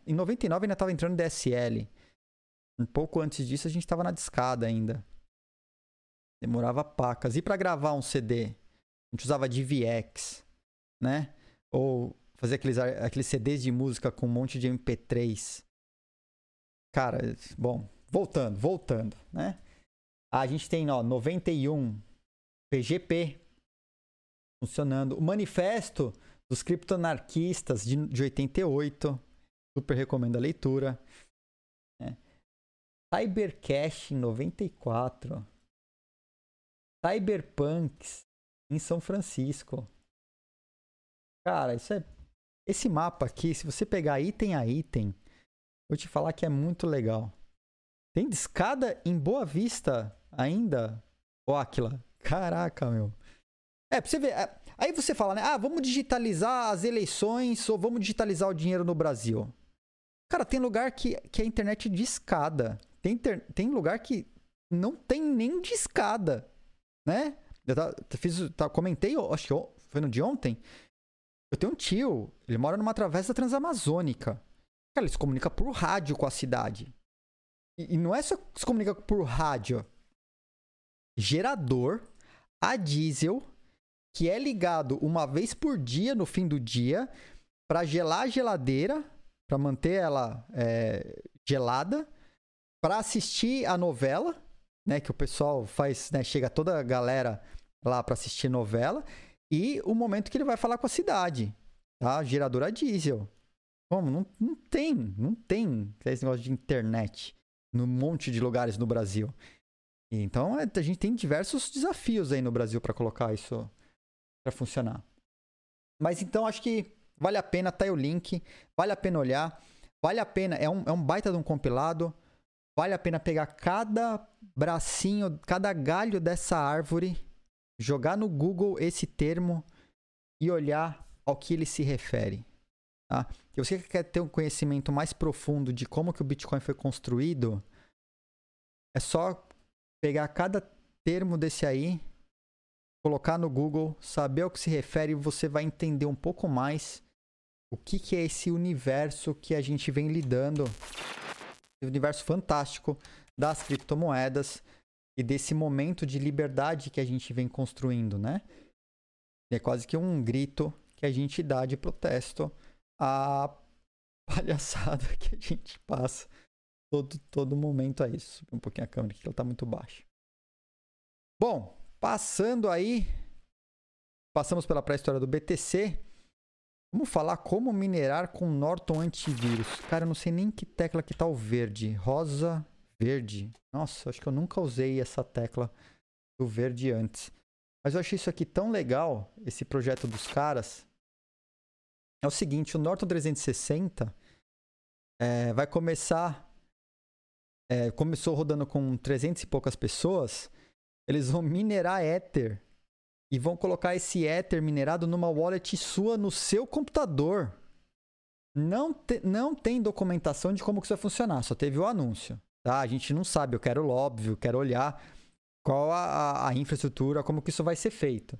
em 99 ainda estava entrando DSL. Um pouco antes disso a gente estava na discada ainda. Demorava pacas. E para gravar um CD? A gente usava DVX, né? Ou fazer aqueles, aqueles CDs de música com um monte de MP3. Cara, bom, voltando, voltando, né? A gente tem, ó, 91 PGP funcionando. O manifesto dos criptonarquistas de, de 88. Super recomendo a leitura. Né? Cybercash em 94. Cyberpunks em São Francisco. Cara, isso é. Esse mapa aqui, se você pegar item a item, vou te falar que é muito legal. Tem escada em Boa Vista ainda, ô Aquila. Caraca, meu. É, pra você ver. É, aí você fala, né? Ah, vamos digitalizar as eleições ou vamos digitalizar o dinheiro no Brasil. Cara, tem lugar que, que a internet de escada. Tem, ter, tem lugar que não tem nem de escada né? Eu tá, fiz, tá, comentei, acho que foi no de ontem. Eu tenho um tio, ele mora numa travessa transamazônica. Cara, ele se comunica por rádio com a cidade. E, e não é só se comunica por rádio. Gerador a diesel que é ligado uma vez por dia no fim do dia para gelar a geladeira, para manter ela é, gelada, para assistir a novela né? Que o pessoal faz, né? Chega toda a galera lá para assistir novela. E o momento que ele vai falar com a cidade, tá? Geradora diesel. Como? Não, não tem, não tem esse negócio de internet num monte de lugares no Brasil. Então é, a gente tem diversos desafios aí no Brasil para colocar isso para funcionar. Mas então acho que vale a pena, tá aí o link, vale a pena olhar, vale a pena, é um, é um baita de um compilado, vale a pena pegar cada bracinho, cada galho dessa árvore, jogar no Google esse termo e olhar ao que ele se refere. Tá? Se você quer ter um conhecimento mais profundo de como que o Bitcoin foi construído, é só pegar cada termo desse aí, colocar no Google, saber ao que se refere você vai entender um pouco mais o que, que é esse universo que a gente vem lidando, esse universo fantástico das criptomoedas e desse momento de liberdade que a gente vem construindo, né? É quase que um grito que a gente dá de protesto à palhaçada que a gente passa todo, todo momento aí. Subir um pouquinho a câmera aqui, ela tá muito baixa. Bom, passando aí, passamos pela pré-história do BTC. Vamos falar como minerar com Norton antivírus. Cara, eu não sei nem que tecla que tá o verde. Rosa, verde. Nossa, acho que eu nunca usei essa tecla do verde antes. Mas eu achei isso aqui tão legal, esse projeto dos caras. É o seguinte, o Norton 360 é, vai começar é, começou rodando com 300 e poucas pessoas, eles vão minerar Ether e vão colocar esse Ether minerado numa wallet sua no seu computador. Não, te, não tem documentação de como que isso vai funcionar, só teve o anúncio. Tá? A gente não sabe, eu quero óbvio, quero olhar qual a, a infraestrutura, como que isso vai ser feito.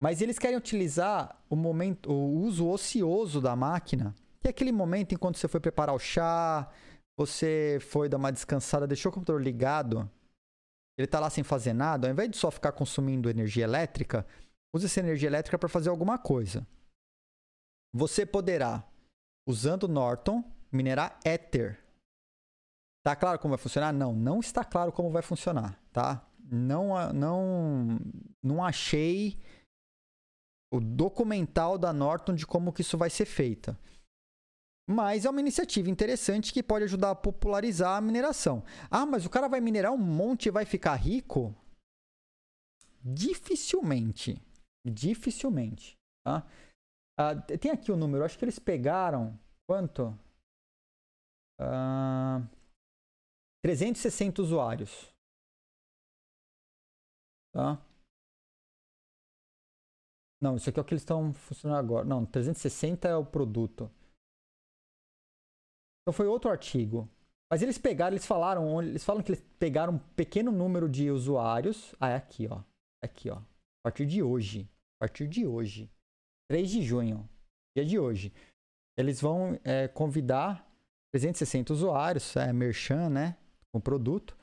Mas eles querem utilizar o momento, o uso ocioso da máquina, que é aquele momento enquanto você foi preparar o chá, você foi dar uma descansada, deixou o computador ligado, ele está lá sem fazer nada, ao invés de só ficar consumindo energia elétrica, use essa energia elétrica para fazer alguma coisa. Você poderá, usando Norton, minerar Ether. Tá claro como vai funcionar? Não, não está claro como vai funcionar, tá? Não, não, não achei o documental da Norton de como que isso vai ser feito. Mas é uma iniciativa interessante que pode ajudar a popularizar a mineração. Ah, mas o cara vai minerar um monte e vai ficar rico? Dificilmente. Dificilmente. Tá? Ah, tem aqui o número, acho que eles pegaram. Quanto? Ah, 360 usuários. Tá? Não, isso aqui é o que eles estão funcionando agora. Não, 360 é o produto. Então foi outro artigo. Mas eles pegaram, eles falaram, eles falam que eles pegaram um pequeno número de usuários. Ah, é aqui, ó. Aqui, ó. A partir de hoje. A partir de hoje. 3 de junho. Dia de hoje. Eles vão é, convidar 360 usuários, é merchan, né? Com produto.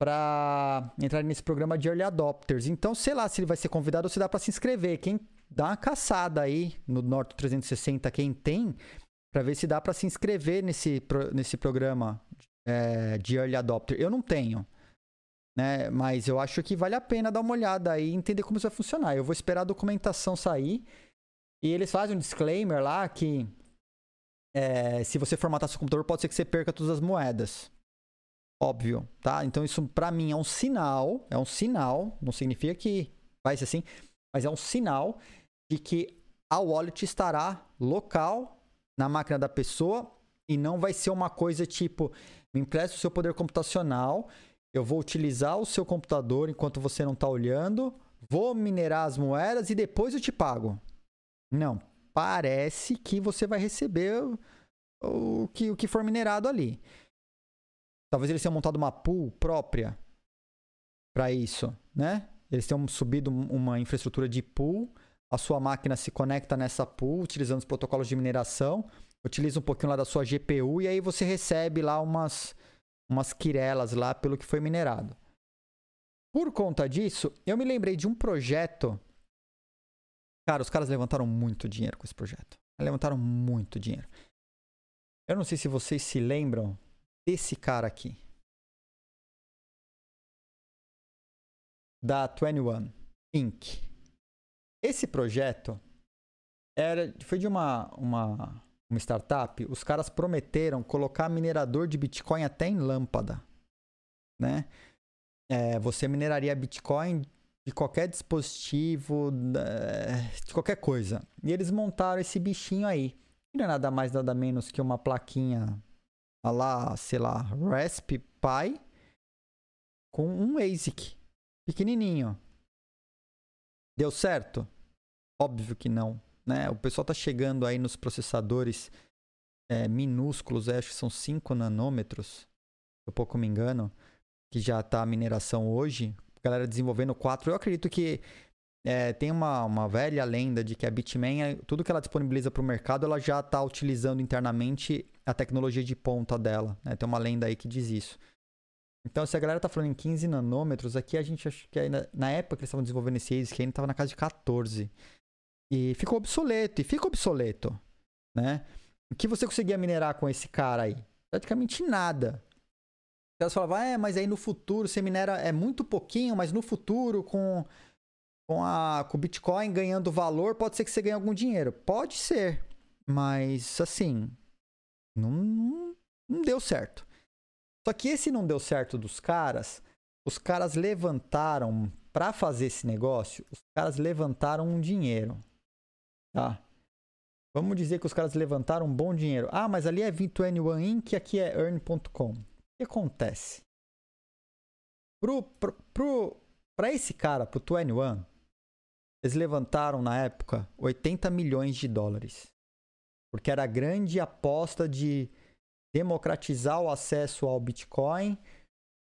Para entrar nesse programa de Early Adopters. Então, sei lá se ele vai ser convidado ou se dá para se inscrever. Quem dá uma caçada aí no Norte 360, quem tem, para ver se dá para se inscrever nesse, nesse programa é, de Early Adopter. Eu não tenho, né? Mas eu acho que vale a pena dar uma olhada aí e entender como isso vai funcionar. Eu vou esperar a documentação sair e eles fazem um disclaimer lá que é, se você formatar seu computador pode ser que você perca todas as moedas. Óbvio, tá? Então isso para mim é um sinal, é um sinal, não significa que vai ser assim, mas é um sinal de que a wallet estará local na máquina da pessoa e não vai ser uma coisa tipo, me empresta o seu poder computacional, eu vou utilizar o seu computador enquanto você não está olhando, vou minerar as moedas e depois eu te pago. Não, parece que você vai receber o, que, o que for minerado ali. Talvez eles tenham montado uma pool própria para isso, né? Eles tenham subido uma infraestrutura de pool a sua máquina se conecta nessa pool utilizando os protocolos de mineração, utiliza um pouquinho lá da sua GPU e aí você recebe lá umas, umas quirelas lá pelo que foi minerado. Por conta disso, eu me lembrei de um projeto. Cara, os caras levantaram muito dinheiro com esse projeto. Levantaram muito dinheiro. Eu não sei se vocês se lembram desse cara aqui. Da 21 Inc. Esse projeto era, foi de uma, uma, uma startup. Os caras prometeram colocar minerador de Bitcoin até em lâmpada. Né? É, você mineraria Bitcoin de qualquer dispositivo, de qualquer coisa. E eles montaram esse bichinho aí. Não é nada mais, nada menos que uma plaquinha lá, sei lá, Raspberry Pi com um ASIC pequenininho. Deu certo? Óbvio que não. Né? O pessoal está chegando aí nos processadores é, minúsculos, acho que são 5 nanômetros, se eu pouco me engano, que já está a mineração hoje. A galera desenvolvendo 4. Eu acredito que é, tem uma, uma velha lenda de que a Bitmain, é, tudo que ela disponibiliza para o mercado, ela já está utilizando internamente a tecnologia de ponta dela. Né? Tem uma lenda aí que diz isso. Então, se a galera tá falando em 15 nanômetros, aqui a gente acha que ainda, na época que eles estavam desenvolvendo esse ASIC, ainda estava na casa de 14. E ficou obsoleto, e fica obsoleto, né? O que você conseguia minerar com esse cara aí? Praticamente nada. Elas falavam, é, mas aí no futuro você minera é muito pouquinho, mas no futuro com, com, a, com o Bitcoin ganhando valor, pode ser que você ganhe algum dinheiro. Pode ser, mas assim, não, não deu certo. Só que esse não deu certo dos caras, os caras levantaram para fazer esse negócio, os caras levantaram um dinheiro. Tá? Vamos dizer que os caras levantaram um bom dinheiro. Ah, mas ali é V21 Inc, aqui é earn.com. O que acontece? Pro, pro, pro, pra esse cara, pro 21, eles levantaram na época 80 milhões de dólares. Porque era a grande aposta de democratizar o acesso ao Bitcoin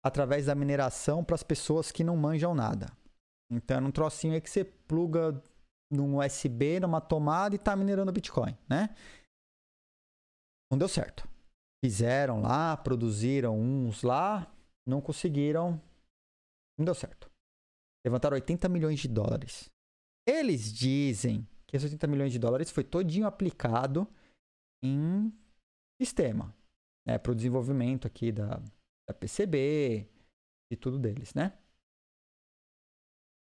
através da mineração para as pessoas que não manjam nada. Então, é um trocinho aí que você pluga num USB, numa tomada e está minerando Bitcoin, né? Não deu certo. Fizeram lá, produziram uns lá, não conseguiram, não deu certo. Levantaram 80 milhões de dólares. Eles dizem que esses 80 milhões de dólares foi todinho aplicado em sistema né, para o desenvolvimento aqui da, da PCB e tudo deles, né?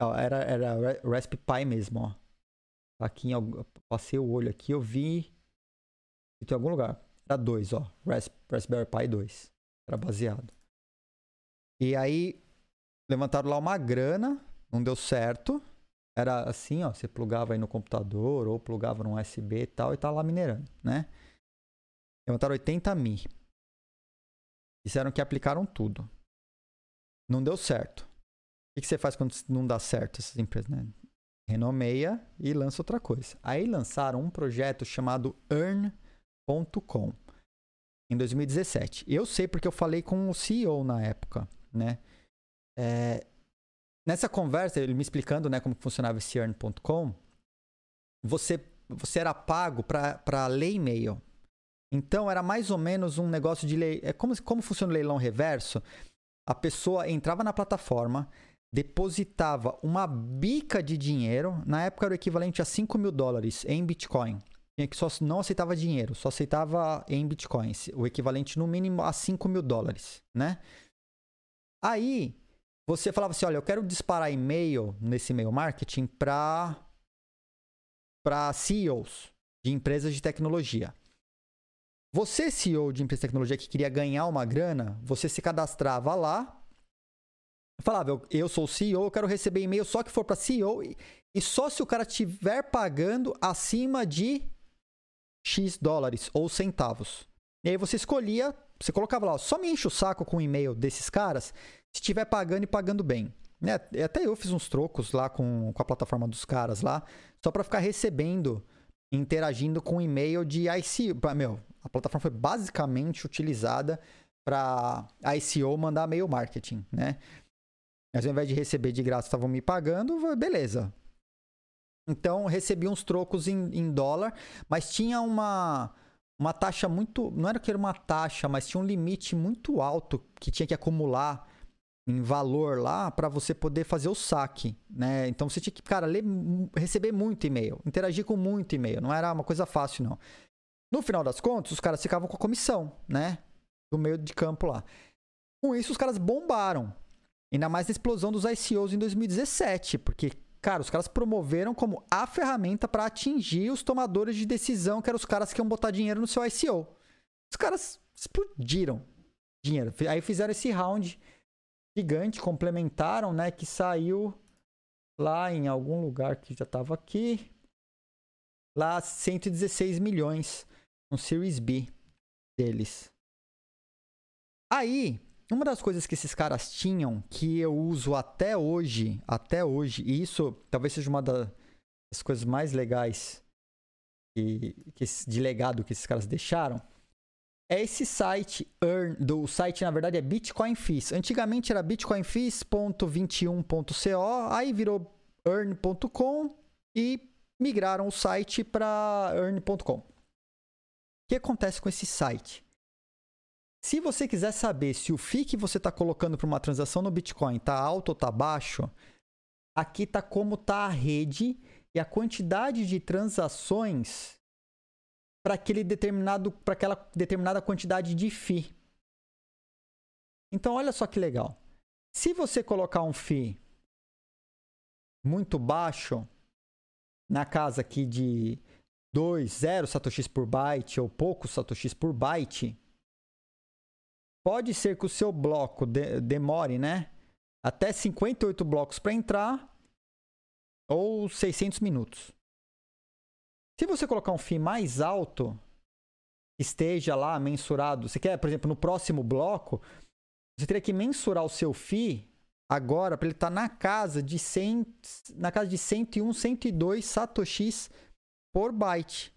Ó, era, era Raspberry Pi mesmo, ó. Tá aqui, em, passei o olho aqui, eu vi em algum lugar. Era dois, ó. Raspberry Pi 2. Era baseado. E aí, levantaram lá uma grana, não deu certo. Era assim, ó, você plugava aí no computador ou plugava no USB e tal e tá lá minerando, né? Levantaram 80 mil. Disseram que aplicaram tudo. Não deu certo. O que você faz quando não dá certo essas empresas, né? Renomeia e lança outra coisa. Aí lançaram um projeto chamado Earn.com em 2017. Eu sei porque eu falei com o CEO na época, né? É, nessa conversa, ele me explicando né, como funcionava esse Earn.com, você, você era pago para ler e-mail. Então era mais ou menos um negócio de lei. É como, como funciona o leilão reverso? A pessoa entrava na plataforma, depositava uma bica de dinheiro, na época era o equivalente a 5 mil dólares em Bitcoin. Que só não aceitava dinheiro, só aceitava em bitcoins, o equivalente no mínimo a 5 mil dólares, né? Aí você falava assim: olha, eu quero disparar e-mail nesse e-mail marketing para CEOs de empresas de tecnologia. Você, CEO de empresa de tecnologia que queria ganhar uma grana, você se cadastrava lá, falava, eu, eu sou CEO, eu quero receber e-mail só que for para CEO e, e só se o cara estiver pagando acima de X dólares ou centavos. E aí você escolhia, você colocava lá, só me enche o saco com o e-mail desses caras estiver pagando e pagando bem. Né? Até eu fiz uns trocos lá com, com a plataforma dos caras lá, só para ficar recebendo, interagindo com e-mail de ICO. Meu, a plataforma foi basicamente utilizada para ICO mandar mail marketing, né? Mas ao invés de receber de graça, estavam me pagando, beleza. Então, recebi uns trocos em, em, dólar, mas tinha uma, uma taxa muito. Não era que era uma taxa, mas tinha um limite muito alto que tinha que acumular em valor lá para você poder fazer o saque, né? Então você tinha que, cara, ler, receber muito e-mail, interagir com muito e-mail, não era uma coisa fácil não. No final das contas, os caras ficavam com a comissão, né? Do meio de campo lá. Com isso, os caras bombaram. Ainda mais na explosão dos ICOs em 2017, porque, cara, os caras promoveram como a ferramenta para atingir os tomadores de decisão, que eram os caras que iam botar dinheiro no seu ICO. Os caras explodiram dinheiro. Aí fizeram esse round gigante, complementaram, né? Que saiu lá em algum lugar que já estava aqui. Lá 116 milhões um Series B deles. Aí, uma das coisas que esses caras tinham, que eu uso até hoje, até hoje, e isso talvez seja uma das coisas mais legais que, que, de legado que esses caras deixaram, é esse site Earn, do site na verdade é Bitcoin Fees. Antigamente era bitcoinfees.21.co, aí virou earn.com e migraram o site para earn.com. O que acontece com esse site? Se você quiser saber se o FII que você está colocando para uma transação no Bitcoin está alto ou está baixo, aqui está como está a rede e a quantidade de transações para aquele determinado para aquela determinada quantidade de FII. Então olha só que legal. Se você colocar um FII muito baixo, na casa aqui de 2, 0 satoshis por byte ou poucos satoshis por byte, pode ser que o seu bloco de demore, né? Até 58 blocos para entrar ou 600 minutos. Se você colocar um FII mais alto, esteja lá mensurado, você quer, por exemplo, no próximo bloco, você teria que mensurar o seu FII agora para ele estar tá na casa de 100, na casa de 101, 102 satoshis por byte,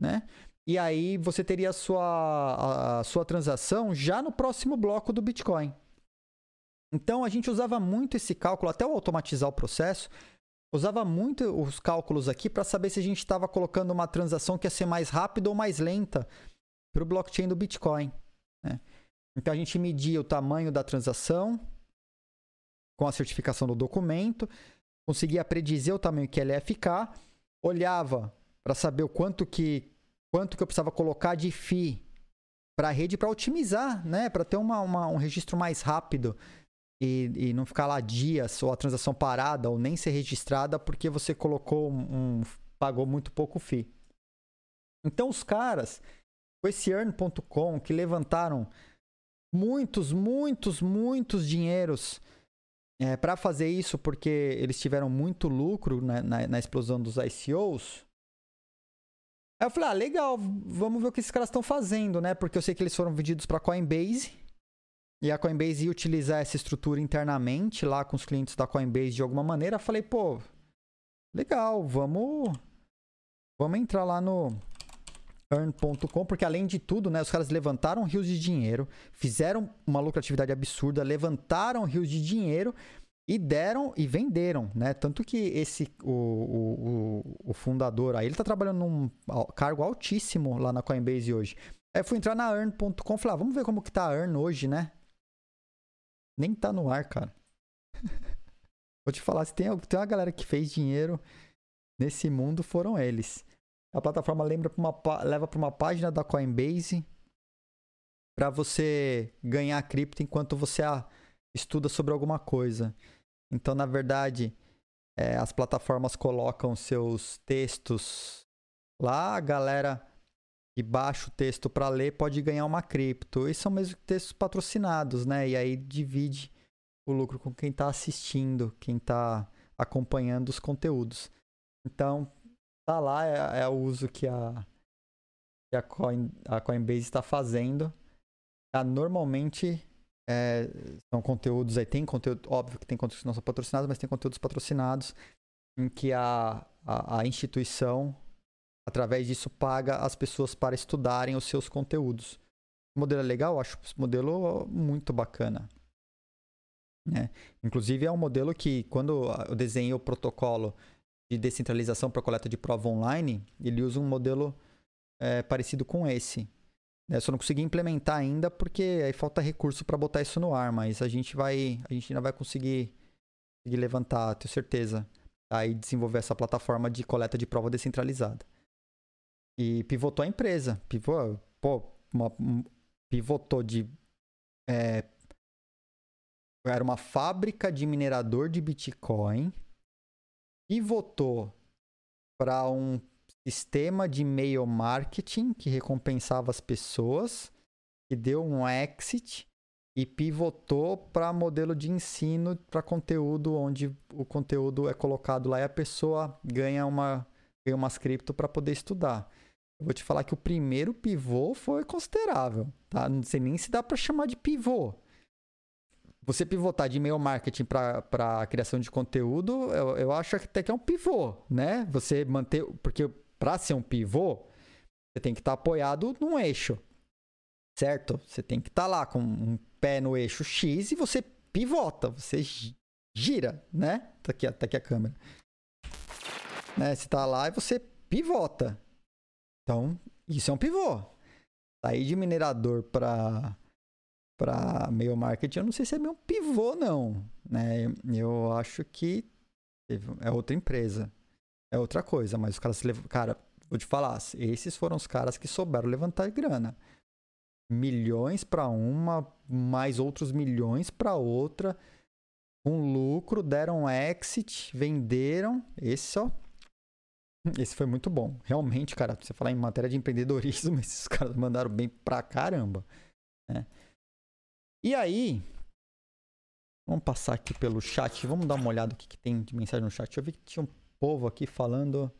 né? E aí você teria a sua, a sua transação já no próximo bloco do Bitcoin. Então a gente usava muito esse cálculo, até automatizar o processo, usava muito os cálculos aqui para saber se a gente estava colocando uma transação que ia ser mais rápida ou mais lenta para o blockchain do Bitcoin. Né? Então a gente media o tamanho da transação, com a certificação do documento, conseguia predizer o tamanho que ela ia ficar, olhava para saber o quanto que quanto que eu precisava colocar de FII para a rede para otimizar, né, para ter uma, uma, um registro mais rápido e, e, não ficar lá dias ou a transação parada ou nem ser registrada porque você colocou um, um pagou muito pouco FII. Então os caras com esse earn.com que levantaram muitos, muitos, muitos dinheiros é, para fazer isso, porque eles tiveram muito lucro na, na, na, explosão dos ICOs. Aí eu falei, ah, legal, vamos ver o que esses caras estão fazendo, né? Porque eu sei que eles foram vendidos para Coinbase. E a Coinbase ia utilizar essa estrutura internamente lá com os clientes da Coinbase de alguma maneira. Falei, pô, legal, vamos, vamos entrar lá no, earn.com, porque além de tudo, né, os caras levantaram rios de dinheiro, fizeram uma lucratividade absurda, levantaram rios de dinheiro e deram e venderam, né? Tanto que esse o, o, o fundador aí, ele tá trabalhando num cargo altíssimo lá na Coinbase hoje. Aí fui entrar na earn.com falei, ah, vamos ver como que tá a earn hoje, né? Nem tá no ar, cara. Vou te falar, se tem, tem uma galera que fez dinheiro nesse mundo, foram eles. A plataforma lembra pra uma, leva para uma página da Coinbase para você ganhar cripto enquanto você estuda sobre alguma coisa. Então, na verdade, é, as plataformas colocam seus textos lá, a galera que baixa o texto para ler pode ganhar uma cripto. E são mesmo textos patrocinados, né? E aí divide o lucro com quem está assistindo, quem está acompanhando os conteúdos. Então, tá lá, é, é o uso que a, que a, Coin, a Coinbase está fazendo. Ah, normalmente é, são conteúdos aí, tem conteúdo, óbvio que tem conteúdos que não são patrocinados, mas tem conteúdos patrocinados em que a, a, a instituição, através disso, paga as pessoas para estudarem os seus conteúdos. Modelo é legal? Acho esse modelo muito bacana. Né? Inclusive, é um modelo que, quando eu desenhei o protocolo de descentralização para coleta de prova online, ele usa um modelo é, parecido com esse. Eu só não consegui implementar ainda porque aí falta recurso para botar isso no ar, mas a gente vai, a gente ainda vai conseguir, conseguir levantar, tenho certeza, aí desenvolver essa plataforma de coleta de prova descentralizada. E pivotou a empresa, pivô, pô, uma, pivotou de é, era uma fábrica de minerador de Bitcoin pivotou para um sistema de e-mail marketing que recompensava as pessoas, que deu um exit e pivotou para modelo de ensino para conteúdo onde o conteúdo é colocado lá e a pessoa ganha uma ganha umas cripto para poder estudar. Eu vou te falar que o primeiro pivô foi considerável, tá? Não sei nem se dá para chamar de pivô você pivotar de e-mail marketing para criação de conteúdo, eu, eu acho até que é um pivô, né? Você manter. Porque para ser um pivô, você tem que estar tá apoiado num eixo, certo? Você tem que estar tá lá com um pé no eixo X e você pivota, você gira, né? Tá aqui, tá aqui a câmera. Né? Você tá lá e você pivota. Então, isso é um pivô. Sair de minerador para para meio marketing, eu não sei se é meio um pivô não, né? Eu acho que é outra empresa. É outra coisa, mas os caras cara, vou te falar, esses foram os caras que souberam levantar grana. Milhões para uma, mais outros milhões para outra, com lucro, deram exit, venderam. Esse ó, esse foi muito bom. Realmente, cara, você falar em matéria de empreendedorismo, esses caras mandaram bem pra caramba. Né? E aí, vamos passar aqui pelo chat, vamos dar uma olhada o que, que tem de mensagem no chat. Eu vi que tinha um povo aqui falando.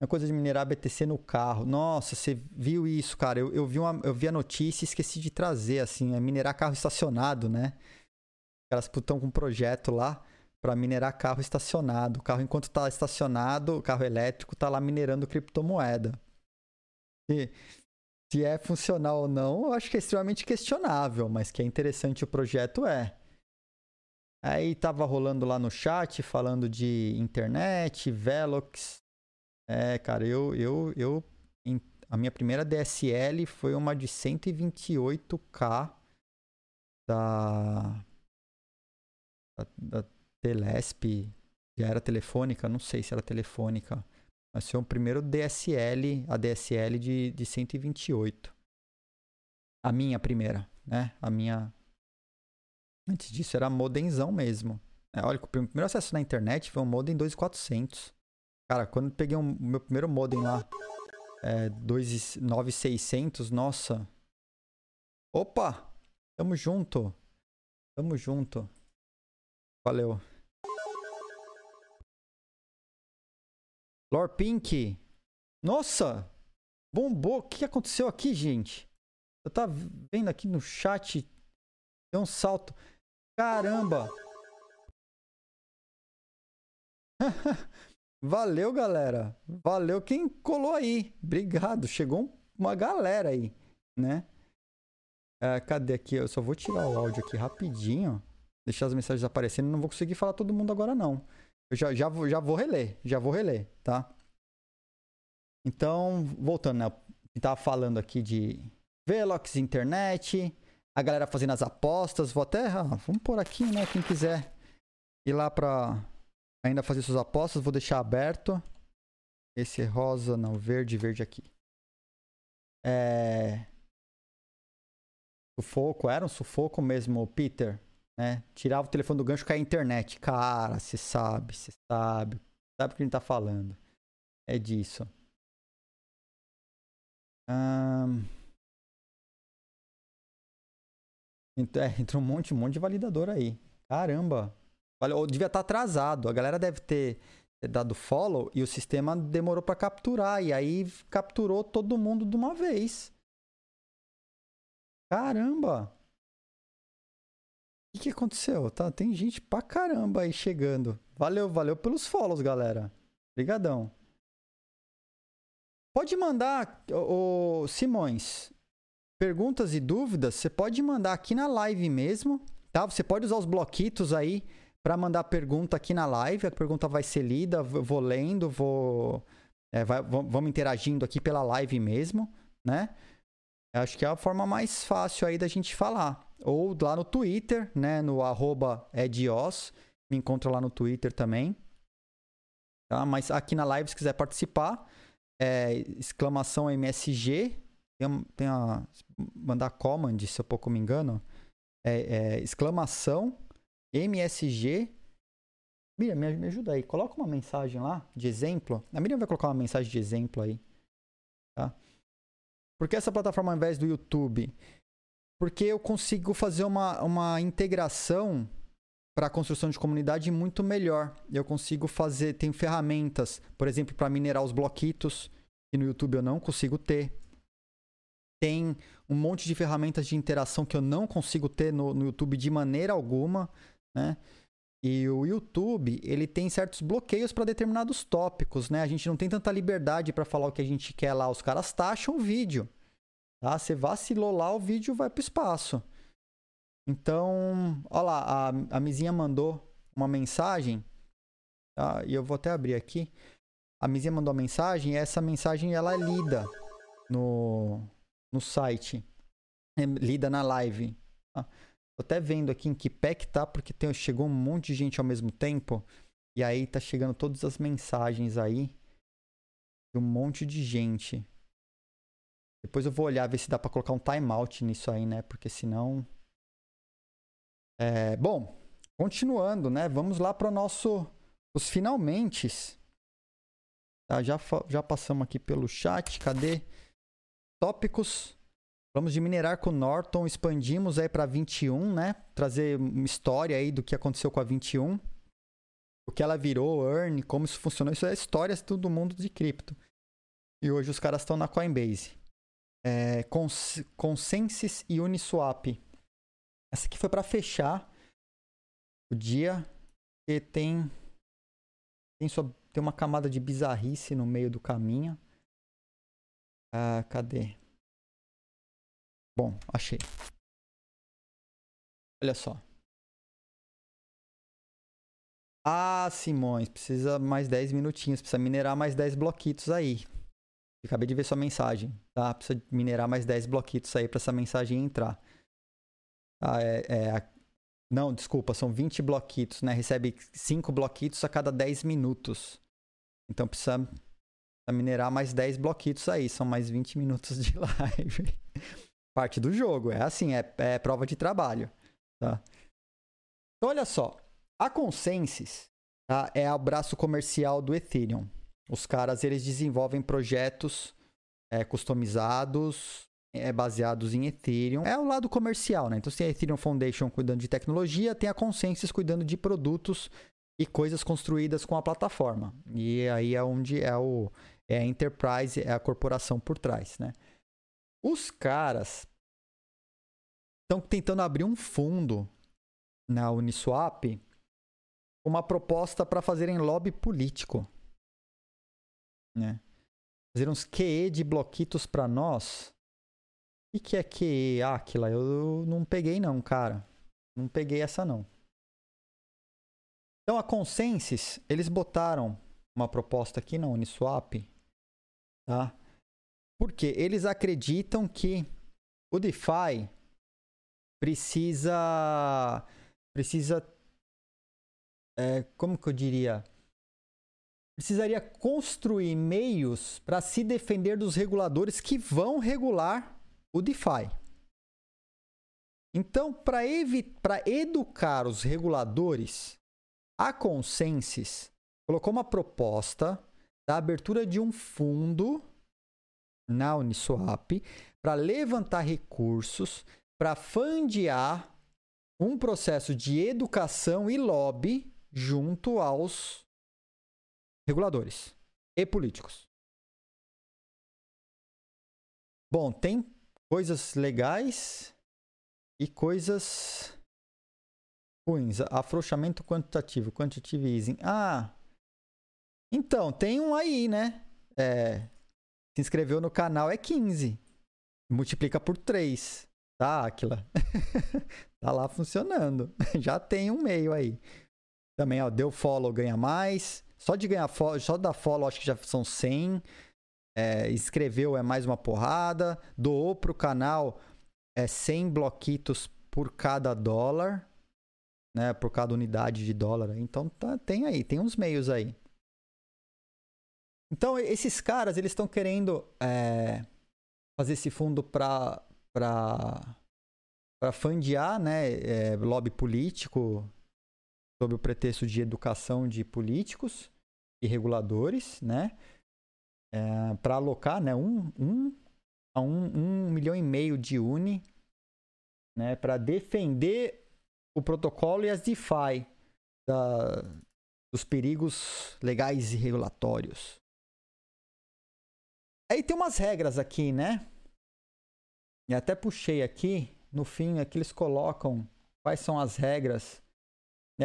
Uma coisa de minerar BTC no carro. Nossa, você viu isso, cara? Eu, eu, vi, uma, eu vi a notícia e esqueci de trazer, assim, é minerar carro estacionado, né? Os caras estão com um projeto lá para minerar carro estacionado. O carro, enquanto está estacionado, o carro elétrico está lá minerando criptomoeda. E se é funcional ou não, eu acho que é extremamente questionável, mas que é interessante o projeto é. Aí tava rolando lá no chat falando de internet, Velox. É, cara, eu eu eu a minha primeira DSL foi uma de 128k da da, da Telesp, já era telefônica, não sei se era telefônica. Mas foi o primeiro DSL, a DSL de, de 128. A minha primeira, né? A minha. Antes disso era modemzão mesmo. É, olha, o primeiro acesso na internet foi um modem 2400. Cara, quando eu peguei o um, meu primeiro modem lá, é, 29600, nossa. Opa! Tamo junto. Tamo junto. Valeu. Lore Pink. Nossa! Bombou. O que aconteceu aqui, gente? Eu tava vendo aqui no chat. Deu um salto. Caramba! Valeu, galera. Valeu quem colou aí. Obrigado. Chegou uma galera aí, né? É, cadê aqui? Eu só vou tirar o áudio aqui rapidinho deixar as mensagens aparecendo. Não vou conseguir falar todo mundo agora, não. Eu já, já, já vou reler, já vou reler, tá? Então, voltando, né? Eu tava falando aqui de Velox, internet, a galera fazendo as apostas. Vou até. Ah, vamos por aqui, né? Quem quiser ir lá pra ainda fazer suas apostas, vou deixar aberto. Esse é rosa, não, verde, verde aqui. É. Sufoco, era um sufoco mesmo, Peter né? Tirava o telefone do gancho caía a internet. Cara, você sabe, você sabe. Sabe o que a gente tá falando. É disso. Hum... É, entrou um monte, um monte de validador aí. Caramba. Ou devia estar tá atrasado. A galera deve ter dado follow e o sistema demorou para capturar. E aí capturou todo mundo de uma vez. Caramba que, que aconteceu? Tá, tem gente pra caramba aí chegando. Valeu, valeu pelos follows, galera. Obrigadão. Pode mandar, o Simões, perguntas e dúvidas, você pode mandar aqui na live mesmo, tá? Você pode usar os bloquitos aí para mandar pergunta aqui na live. A pergunta vai ser lida, eu vou lendo, vou, é, vai, vamos interagindo aqui pela live mesmo, né? Acho que é a forma mais fácil aí da gente falar. Ou lá no Twitter, né? No arroba edios. Me encontra lá no Twitter também. Tá? Mas aqui na live, se quiser participar, é exclamação MSG. Tem, tem a, mandar command, se eu pouco me engano. É, é exclamação MSG. Miriam, me, me ajuda aí. Coloca uma mensagem lá de exemplo. A Miriam vai colocar uma mensagem de exemplo aí. Tá? Por que essa plataforma ao invés do YouTube? Porque eu consigo fazer uma, uma integração para a construção de comunidade muito melhor. Eu consigo fazer, tem ferramentas, por exemplo, para minerar os bloquitos, que no YouTube eu não consigo ter. Tem um monte de ferramentas de interação que eu não consigo ter no, no YouTube de maneira alguma, né? E o YouTube, ele tem certos bloqueios para determinados tópicos, né? A gente não tem tanta liberdade para falar o que a gente quer lá. Os caras taxam o vídeo. Tá? Você vacilou lá, o vídeo vai para o espaço. Então, olha lá, a, a Mizinha mandou uma mensagem, tá? e eu vou até abrir aqui. A Mizinha mandou uma mensagem e essa mensagem ela é lida no, no site, é lida na live. Tô até vendo aqui em que pé que tá, porque tem, chegou um monte de gente ao mesmo tempo. E aí tá chegando todas as mensagens aí. De um monte de gente. Depois eu vou olhar, ver se dá pra colocar um timeout nisso aí, né? Porque senão. É, bom, continuando, né? Vamos lá para o nosso. Os finalmente. Tá, já, já passamos aqui pelo chat. Cadê? Tópicos. Vamos de minerar com Norton, expandimos aí para 21, né? Trazer uma história aí do que aconteceu com a 21. O que ela virou, earn, como isso funcionou. Isso é histórias do mundo de cripto. E hoje os caras estão na Coinbase. É, Cons Consensus e Uniswap. Essa aqui foi para fechar o dia. E tem, tem, sua, tem uma camada de bizarrice no meio do caminho. Ah, cadê? Bom, achei. Olha só. Ah, Simões, precisa mais 10 minutinhos, precisa minerar mais 10 bloquitos aí. acabei de ver sua mensagem, tá? Precisa minerar mais 10 bloquitos aí para essa mensagem entrar. Ah, é, é, Não, desculpa, são 20 bloquitos, né? Recebe 5 bloquitos a cada 10 minutos. Então precisa minerar mais 10 bloquitos aí, são mais 20 minutos de live parte do jogo. É assim, é, é prova de trabalho. Tá? Então, olha só. A Consensus tá, é o braço comercial do Ethereum. Os caras eles desenvolvem projetos é, customizados, é, baseados em Ethereum. É o lado comercial, né? Então, você tem a Ethereum Foundation cuidando de tecnologia, tem a Consensus cuidando de produtos e coisas construídas com a plataforma. E aí é onde é o é a enterprise, é a corporação por trás, né? Os caras estão tentando abrir um fundo na Uniswap uma proposta para fazerem lobby político. Né? Fazer uns QE de bloquitos para nós. O que é QE, Aquila? Eu não peguei não, cara. Não peguei essa não. Então a Consensus, eles botaram uma proposta aqui na Uniswap, tá? Porque eles acreditam que o DeFi precisa. Precisa. É, como que eu diria? Precisaria construir meios para se defender dos reguladores que vão regular o DeFi. Então, para educar os reguladores, a Consensus colocou uma proposta da abertura de um fundo na Uniswap para levantar recursos para fundear um processo de educação e lobby junto aos reguladores e políticos. Bom, tem coisas legais e coisas ruins. Afrouxamento quantitativo, quantitative easing. Ah, então, tem um aí, né? É, se inscreveu no canal é 15. Multiplica por 3. Tá, Aquila? tá lá funcionando. Já tem um meio aí. Também, ó, deu follow, ganha mais. Só de ganhar follow, só da follow acho que já são 100. É, escreveu é mais uma porrada. Doou pro canal é 100 bloquitos por cada dólar. Né, por cada unidade de dólar. Então tá, tem aí, tem uns meios aí. Então, esses caras, eles estão querendo é, fazer esse fundo para para fundear, né, é, lobby político sob o pretexto de educação de políticos e reguladores, né, é, para alocar, né, um, um a um, um milhão e meio de uni, né, para defender o protocolo e as DeFi da, dos perigos legais e regulatórios. Aí tem umas regras aqui, né? E até puxei aqui, no fim, aqui eles colocam quais são as regras.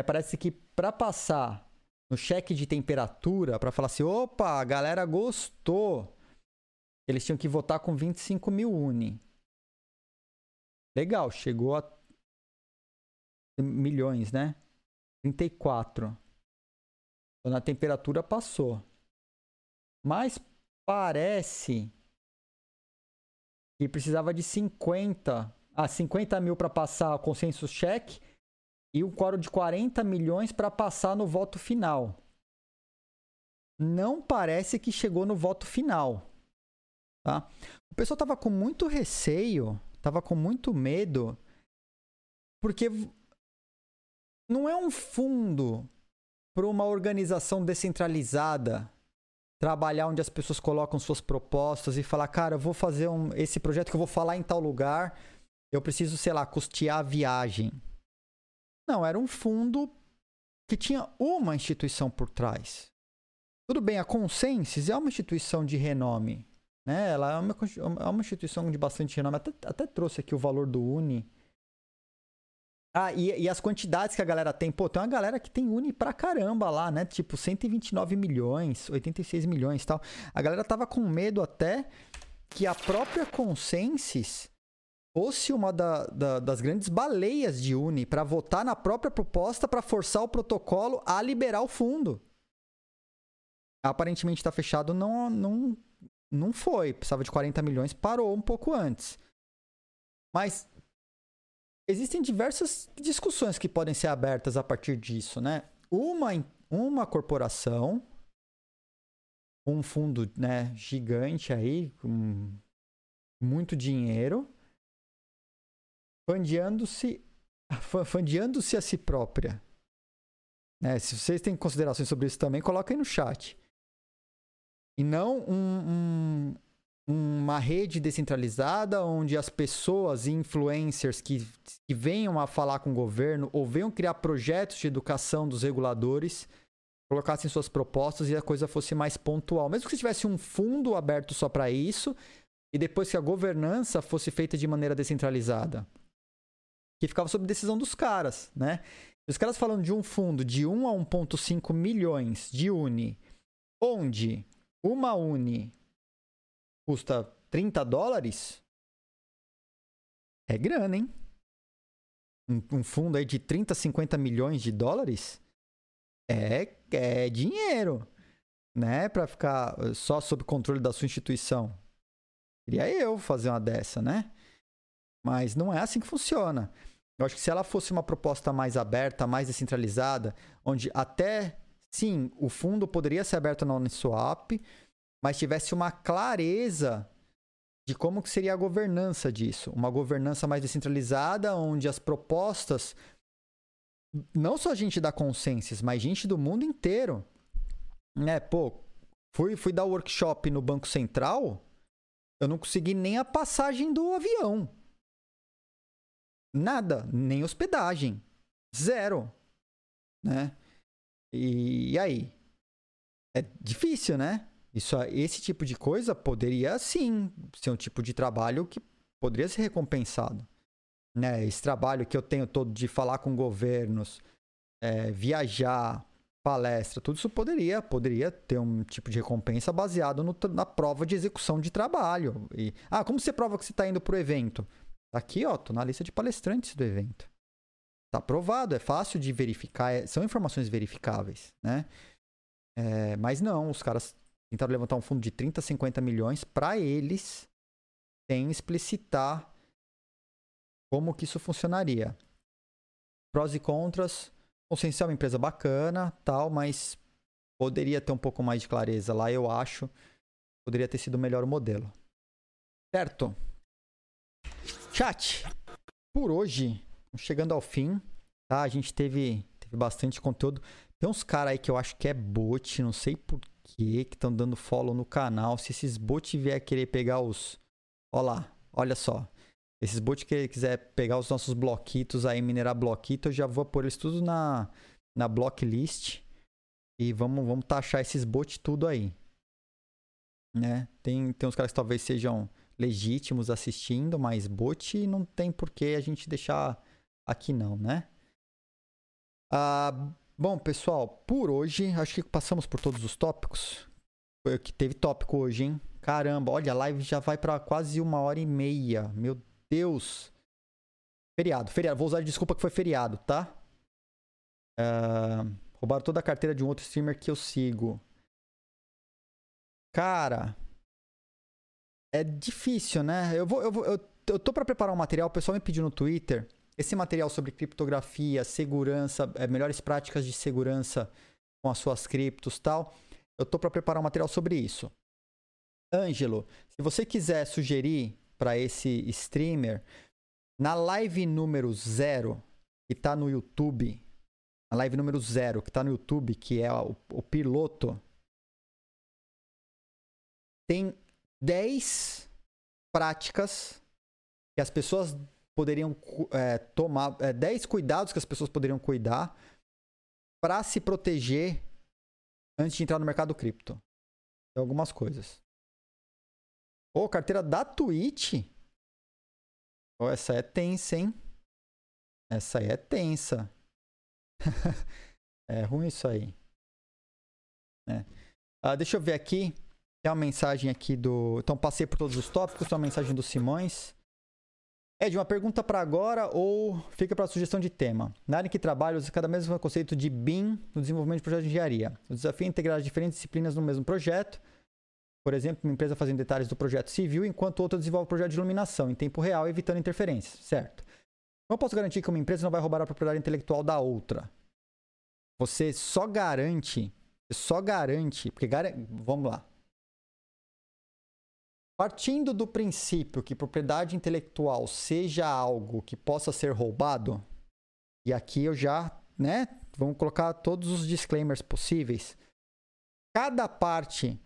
Parece que para passar no cheque de temperatura, para falar assim, opa, a galera gostou, eles tinham que votar com 25 mil uni. Legal, chegou a milhões, né? 34. Quando a temperatura passou. Mas parece que precisava de 50, ah, 50 mil para passar o consenso cheque e um quórum de 40 milhões para passar no voto final. Não parece que chegou no voto final. Tá? O pessoal estava com muito receio, estava com muito medo, porque não é um fundo para uma organização descentralizada trabalhar onde as pessoas colocam suas propostas e falar, cara, eu vou fazer um, esse projeto que eu vou falar em tal lugar, eu preciso, sei lá, custear a viagem. Não, era um fundo que tinha uma instituição por trás. Tudo bem, a Consensus é uma instituição de renome. Né? Ela é uma, é uma instituição de bastante renome. Até, até trouxe aqui o valor do Uni. Ah, e, e, as quantidades que a galera tem. Pô, tem uma galera que tem Uni pra caramba lá, né? Tipo, 129 milhões, 86 milhões e tal. A galera tava com medo até que a própria Consensus fosse uma da, da, das grandes baleias de Uni para votar na própria proposta para forçar o protocolo a liberar o fundo. Aparentemente está fechado, não, não, não foi. Precisava de 40 milhões, parou um pouco antes. Mas existem diversas discussões que podem ser abertas a partir disso, né? Uma, uma corporação, um fundo né, gigante aí, com muito dinheiro, fandeando-se fandeando-se a si própria. Né? Se vocês têm considerações sobre isso também, coloquem no chat. E não um, um, uma rede descentralizada onde as pessoas e influencers que, que venham a falar com o governo ou venham criar projetos de educação dos reguladores colocassem suas propostas e a coisa fosse mais pontual. Mesmo que se tivesse um fundo aberto só para isso e depois que a governança fosse feita de maneira descentralizada que ficava sob decisão dos caras, né? Os caras falando de um fundo de 1 a 1,5 milhões de Uni, onde uma Uni custa 30 dólares, é grana, hein? Um, um fundo aí de 30, 50 milhões de dólares é, é dinheiro, né? Para ficar só sob controle da sua instituição. Queria eu fazer uma dessa, né? Mas não é assim que funciona. Eu acho que se ela fosse uma proposta mais aberta, mais descentralizada, onde até sim, o fundo poderia ser aberto na Uniswap, mas tivesse uma clareza de como que seria a governança disso, uma governança mais descentralizada, onde as propostas não só gente da Consensus, mas gente do mundo inteiro, né? Pô, fui fui dar workshop no Banco Central, eu não consegui nem a passagem do avião. Nada, nem hospedagem. Zero. Né? E, e aí? É difícil, né? Isso, esse tipo de coisa poderia sim ser um tipo de trabalho que poderia ser recompensado. Né? Esse trabalho que eu tenho todo de falar com governos, é, viajar, palestra, tudo isso poderia, poderia ter um tipo de recompensa baseado no, na prova de execução de trabalho. E, ah, como você prova que você está indo para o evento? Tá aqui, ó, tô na lista de palestrantes do evento. Tá aprovado, é fácil de verificar, é, são informações verificáveis, né? É, mas não, os caras tentaram levantar um fundo de 30, 50 milhões para eles sem explicitar como que isso funcionaria. Prós e contras, Consciencial é uma empresa bacana, tal, mas poderia ter um pouco mais de clareza lá, eu acho. Poderia ter sido melhor o modelo. Certo? Chat, por hoje, chegando ao fim, tá? A gente teve, teve bastante conteúdo. Tem uns caras aí que eu acho que é bot, não sei por que estão dando follow no canal. Se esses bots vier querer pegar os. Olha lá, olha só. Esses bots que quiser pegar os nossos bloquitos aí, minerar bloquito, eu já vou pôr eles tudo na, na blocklist. E vamos, vamos taxar esses bots tudo aí. Né? Tem, tem uns caras que talvez sejam legítimos assistindo, mas bot não tem por que a gente deixar aqui não, né? Ah, bom, pessoal, por hoje, acho que passamos por todos os tópicos. Foi que teve tópico hoje, hein? Caramba, olha, a live já vai para quase uma hora e meia. Meu Deus! Feriado, feriado. Vou usar de desculpa que foi feriado, tá? Uh, roubaram toda a carteira de um outro streamer que eu sigo. Cara, é difícil, né? Eu vou, eu vou, eu, eu tô para preparar um material. O pessoal me pediu no Twitter esse material sobre criptografia, segurança, é, melhores práticas de segurança com as suas criptos, tal. Eu tô para preparar um material sobre isso. Ângelo, se você quiser sugerir para esse streamer, na live número zero, que está no YouTube, na live número zero, que está no YouTube, que é o, o piloto, tem 10 práticas que as pessoas poderiam é, tomar, é, 10 cuidados que as pessoas poderiam cuidar para se proteger antes de entrar no mercado cripto. Tem algumas coisas. Pô, carteira da Twitch? Oh, essa é tensa, hein? Essa aí é tensa. é ruim isso aí. É. Ah, deixa eu ver aqui. Tem uma mensagem aqui do. Então, passei por todos os tópicos. Tem uma mensagem do Simões. Ed, uma pergunta para agora ou fica para sugestão de tema? Na área em que trabalho, usa cada mesmo conceito de BIM no desenvolvimento de projetos de engenharia. O desafio é integrar as diferentes disciplinas no mesmo projeto. Por exemplo, uma empresa fazendo detalhes do projeto civil, enquanto outra desenvolve o projeto de iluminação em tempo real, evitando interferências, certo? Não posso garantir que uma empresa não vai roubar a propriedade intelectual da outra. Você só garante, só garante, porque vamos lá. Partindo do princípio que propriedade intelectual seja algo que possa ser roubado, e aqui eu já, né, vamos colocar todos os disclaimers possíveis. Cada parte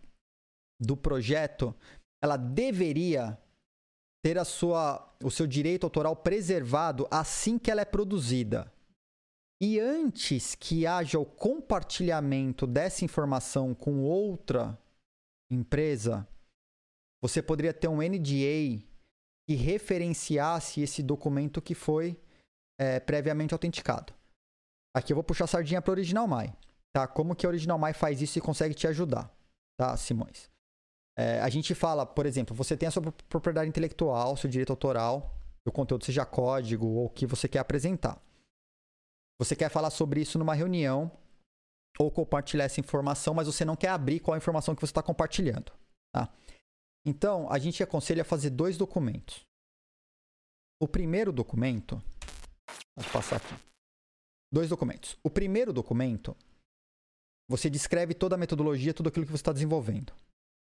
do projeto, ela deveria ter a sua, o seu direito autoral preservado assim que ela é produzida. E antes que haja o compartilhamento dessa informação com outra empresa, você poderia ter um NDA que referenciasse esse documento que foi é, previamente autenticado. Aqui eu vou puxar a sardinha para o Original My. Tá? Como que a Original My faz isso e consegue te ajudar, tá, Simões? É, a gente fala, por exemplo, você tem a sua propriedade intelectual, seu direito autoral, o conteúdo seja código ou o que você quer apresentar. Você quer falar sobre isso numa reunião ou compartilhar essa informação, mas você não quer abrir qual a informação que você está compartilhando. Tá? Então, a gente aconselha fazer dois documentos. O primeiro documento. Vou passar aqui. Dois documentos. O primeiro documento, você descreve toda a metodologia, tudo aquilo que você está desenvolvendo.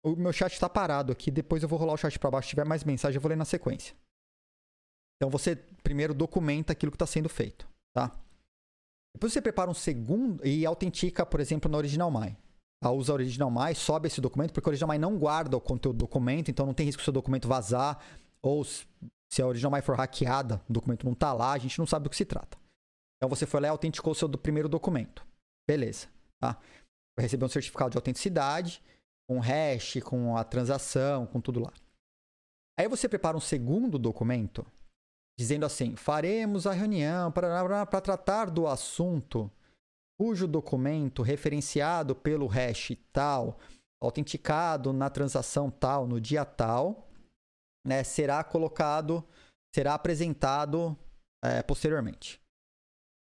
O meu chat está parado aqui, depois eu vou rolar o chat para baixo. Se tiver mais mensagem, eu vou ler na sequência. Então você primeiro documenta aquilo que está sendo feito, tá? Depois você prepara um segundo e autentica, por exemplo, na Original My. A usa Original My, sobe esse documento, porque o Original não guarda o conteúdo do documento, então não tem risco do seu documento vazar, ou se a Original for hackeada, o documento não está lá, a gente não sabe do que se trata. Então você foi lá e autenticou o seu do primeiro documento. Beleza. Tá? Vai receber um certificado de autenticidade, com hash, com a transação, com tudo lá. Aí você prepara um segundo documento, dizendo assim: faremos a reunião para tratar do assunto cujo documento referenciado pelo hash tal, autenticado na transação tal, no dia tal, né, será colocado, será apresentado é, posteriormente.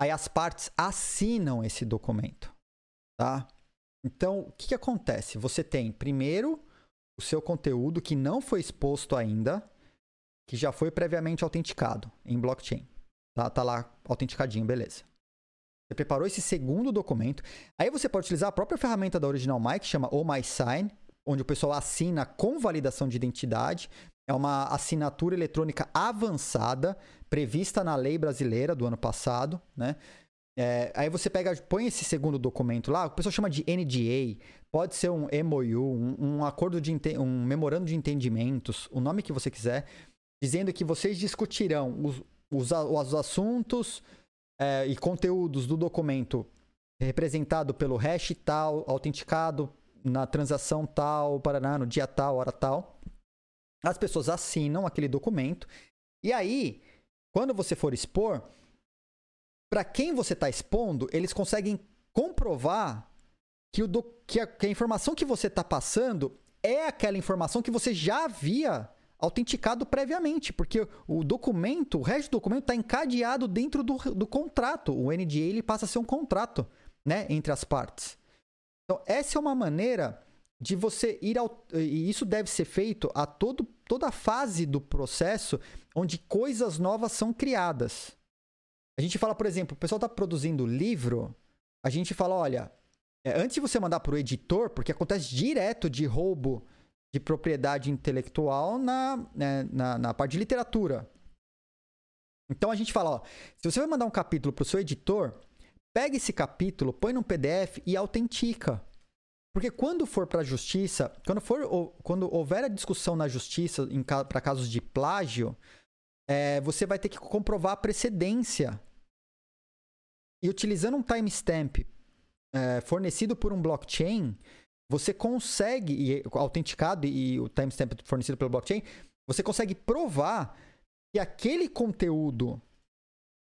Aí as partes assinam esse documento, tá? Então, o que, que acontece? Você tem, primeiro, o seu conteúdo que não foi exposto ainda, que já foi previamente autenticado em blockchain. Tá, tá lá autenticadinho, beleza. Você preparou esse segundo documento. Aí você pode utilizar a própria ferramenta da Original My, que chama Oh My Sign, onde o pessoal assina com validação de identidade. É uma assinatura eletrônica avançada, prevista na lei brasileira do ano passado, né? É, aí você pega, põe esse segundo documento lá, o pessoal chama de NDA, pode ser um MOU, um, um acordo de um memorando de entendimentos, o nome que você quiser, dizendo que vocês discutirão os, os, os assuntos é, e conteúdos do documento representado pelo hash tal, autenticado na transação tal, Paraná, no dia tal, hora tal. As pessoas assinam aquele documento. E aí, quando você for expor, para quem você está expondo, eles conseguem comprovar que, o do, que, a, que a informação que você está passando é aquela informação que você já havia autenticado previamente, porque o documento, o resto do documento está encadeado dentro do, do contrato. O NDA ele passa a ser um contrato né, entre as partes. Então, essa é uma maneira de você ir ao. E isso deve ser feito a todo, toda a fase do processo onde coisas novas são criadas. A gente fala, por exemplo, o pessoal está produzindo livro, a gente fala, olha, é, antes de você mandar para o editor, porque acontece direto de roubo de propriedade intelectual na, né, na, na parte de literatura. Então a gente fala, ó, se você vai mandar um capítulo para o seu editor, pega esse capítulo, põe num PDF e autentica. Porque quando for para a justiça, quando, for, quando houver a discussão na justiça para casos de plágio, é, você vai ter que comprovar a precedência. E utilizando um timestamp é, fornecido por um blockchain, você consegue, e autenticado e o timestamp fornecido pelo blockchain, você consegue provar que aquele conteúdo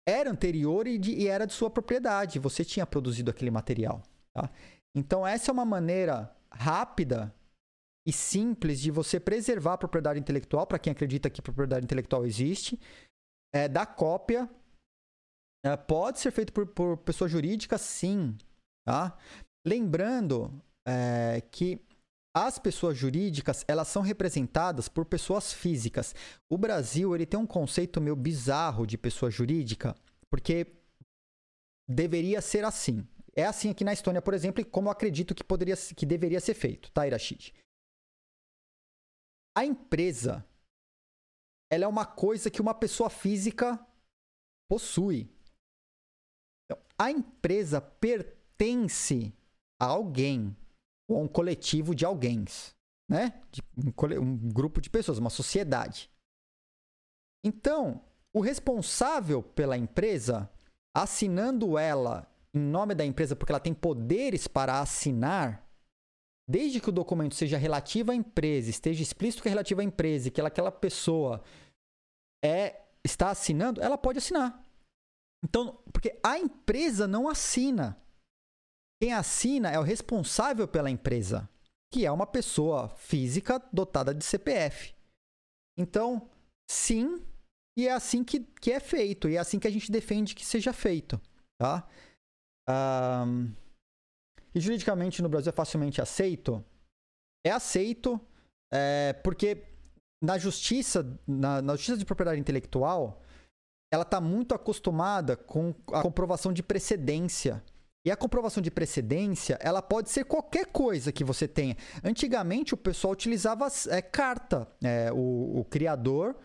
era anterior e, de, e era de sua propriedade. Você tinha produzido aquele material. Tá? Então, essa é uma maneira rápida e simples de você preservar a propriedade intelectual, para quem acredita que propriedade intelectual existe, é, da cópia. É, pode ser feito por, por pessoa jurídica, sim. Tá? Lembrando é, que as pessoas jurídicas elas são representadas por pessoas físicas. O Brasil ele tem um conceito meio bizarro de pessoa jurídica, porque deveria ser assim. É assim aqui na Estônia, por exemplo, e como eu acredito que poderia, que deveria ser feito, tá, Irashid? A empresa, ela é uma coisa que uma pessoa física possui. Então, a empresa pertence a alguém um coletivo de alguém, né? Um, um grupo de pessoas, uma sociedade. Então, o responsável pela empresa, assinando ela em nome da empresa, porque ela tem poderes para assinar, desde que o documento seja relativo à empresa, esteja explícito que é relativo à empresa, que ela, aquela pessoa é está assinando, ela pode assinar. Então, porque a empresa não assina. Quem assina é o responsável pela empresa, que é uma pessoa física dotada de CPF. Então, sim, e é assim que, que é feito, e é assim que a gente defende que seja feito, tá? Um, e juridicamente no Brasil é facilmente aceito? É aceito, é, porque na justiça, na, na justiça de propriedade intelectual, ela está muito acostumada com a comprovação de precedência. E a comprovação de precedência, ela pode ser qualquer coisa que você tenha. Antigamente, o pessoal utilizava é, carta. É, o, o criador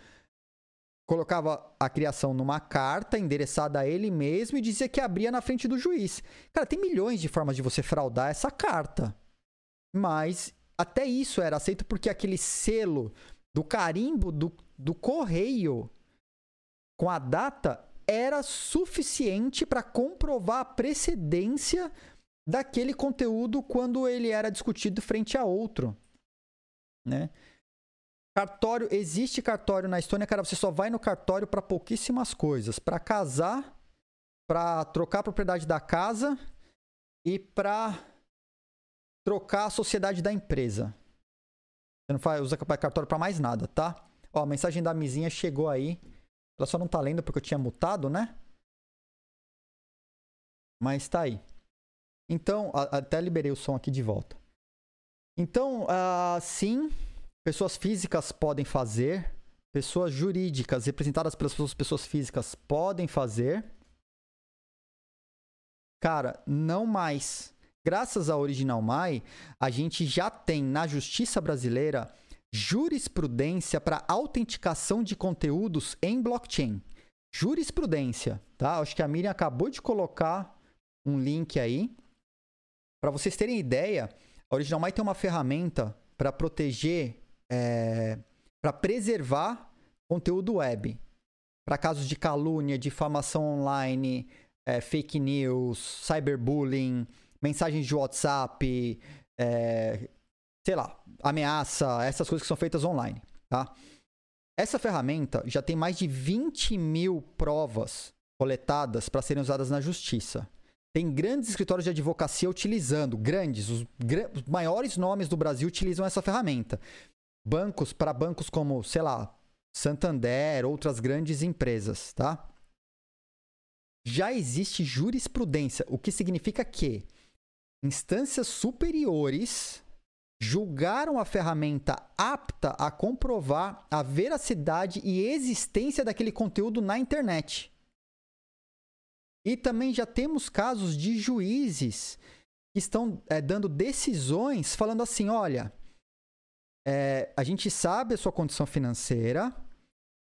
colocava a criação numa carta endereçada a ele mesmo e dizia que abria na frente do juiz. Cara, tem milhões de formas de você fraudar essa carta. Mas até isso era aceito porque aquele selo do carimbo do, do correio com a data era suficiente para comprovar a precedência daquele conteúdo quando ele era discutido frente a outro, né? Cartório, existe cartório na Estônia, cara, você só vai no cartório para pouquíssimas coisas, para casar, para trocar a propriedade da casa e para trocar a sociedade da empresa. Você não faz, usa cartório para mais nada, tá? Ó, a mensagem da Mizinha chegou aí. Ela só não tá lendo porque eu tinha mutado, né? Mas tá aí. Então, até liberei o som aqui de volta. Então, uh, sim, pessoas físicas podem fazer, pessoas jurídicas representadas pelas pessoas físicas podem fazer. Cara, não mais. Graças à Original Mai, a gente já tem na justiça brasileira jurisprudência para autenticação de conteúdos em blockchain. Jurisprudência, tá? Acho que a Miriam acabou de colocar um link aí. Para vocês terem ideia, a Original tem uma ferramenta para proteger, é, para preservar conteúdo web. Para casos de calúnia, difamação online, é, fake news, cyberbullying, mensagens de WhatsApp, é, sei lá, ameaça, essas coisas que são feitas online, tá? Essa ferramenta já tem mais de 20 mil provas coletadas para serem usadas na justiça. Tem grandes escritórios de advocacia utilizando, grandes, os, os, maiores nomes do Brasil utilizam essa ferramenta. bancos para bancos como, sei lá, Santander, outras grandes empresas, tá? Já existe jurisprudência, o que significa que instâncias superiores julgaram a ferramenta apta a comprovar a veracidade e existência daquele conteúdo na internet. E também já temos casos de juízes que estão é, dando decisões falando assim: olha, é, a gente sabe a sua condição financeira,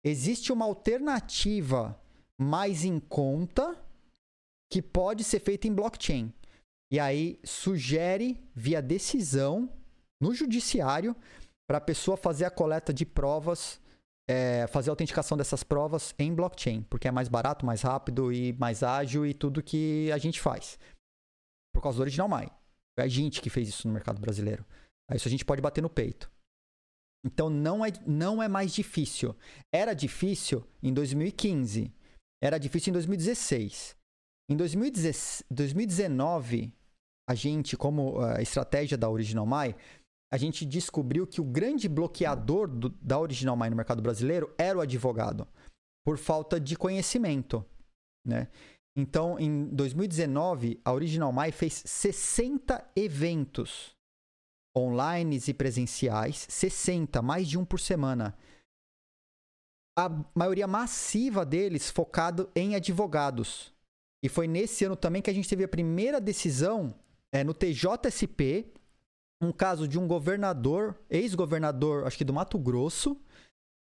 existe uma alternativa mais em conta que pode ser feita em blockchain. E aí sugere, via decisão, no judiciário, para a pessoa fazer a coleta de provas, é, fazer a autenticação dessas provas em blockchain, porque é mais barato, mais rápido e mais ágil e tudo que a gente faz. Por causa do Original My. É a gente que fez isso no mercado brasileiro. Isso a gente pode bater no peito. Então não é, não é mais difícil. Era difícil em 2015. Era difícil em 2016. Em 2019, a gente, como a estratégia da Original My, a gente descobriu que o grande bloqueador do, da Original My no mercado brasileiro era o advogado, por falta de conhecimento. Né? Então, em 2019, a Original My fez 60 eventos online e presenciais, 60, mais de um por semana. A maioria massiva deles focado em advogados. E foi nesse ano também que a gente teve a primeira decisão é, no TJSP, um caso de um governador, ex-governador, acho que do Mato Grosso,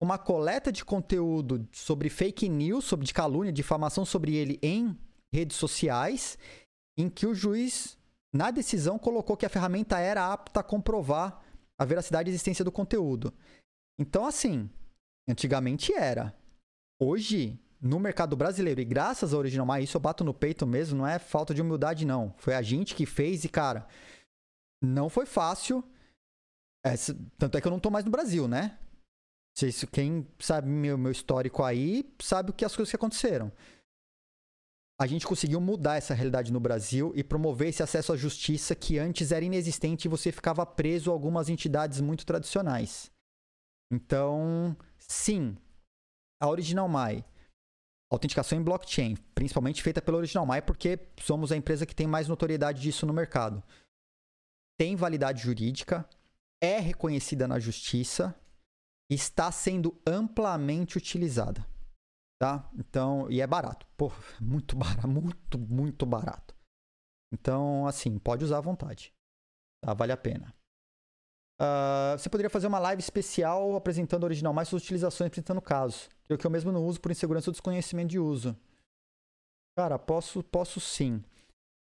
uma coleta de conteúdo sobre fake news, sobre de calúnia, difamação sobre ele em redes sociais, em que o juiz na decisão colocou que a ferramenta era apta a comprovar a veracidade e existência do conteúdo. Então, assim, antigamente era. Hoje, no mercado brasileiro, e graças ao Original Mais, isso eu bato no peito mesmo, não é falta de humildade, não. Foi a gente que fez e, cara, não foi fácil. É, tanto é que eu não tô mais no Brasil, né? Quem sabe meu, meu histórico aí, sabe o que as coisas que aconteceram a gente conseguiu mudar essa realidade no Brasil e promover esse acesso à justiça que antes era inexistente e você ficava preso a algumas entidades muito tradicionais. Então, sim, a Original My, autenticação em blockchain, principalmente feita pela Original My, porque somos a empresa que tem mais notoriedade disso no mercado. Tem validade jurídica, é reconhecida na justiça, está sendo amplamente utilizada tá? Então, e é barato. Pô, muito barato, muito, muito barato. Então, assim, pode usar à vontade. Tá? Vale a pena. Uh, você poderia fazer uma live especial apresentando original mais suas utilizações, apresentando casos. É que eu mesmo não uso por insegurança ou desconhecimento de uso. Cara, posso, posso sim.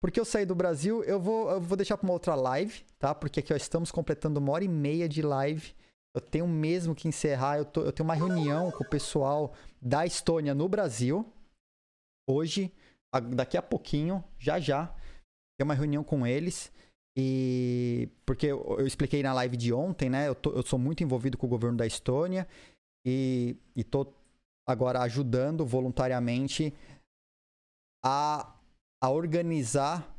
Porque eu saí do Brasil, eu vou, eu vou deixar para uma outra live, tá? Porque aqui ó, estamos completando uma hora e meia de live. Eu tenho mesmo que encerrar. Eu, tô, eu tenho uma reunião com o pessoal da Estônia no Brasil. Hoje, daqui a pouquinho, já já, tem uma reunião com eles. E porque eu, eu expliquei na live de ontem, né? Eu, tô, eu sou muito envolvido com o governo da Estônia e, e tô agora ajudando voluntariamente a, a organizar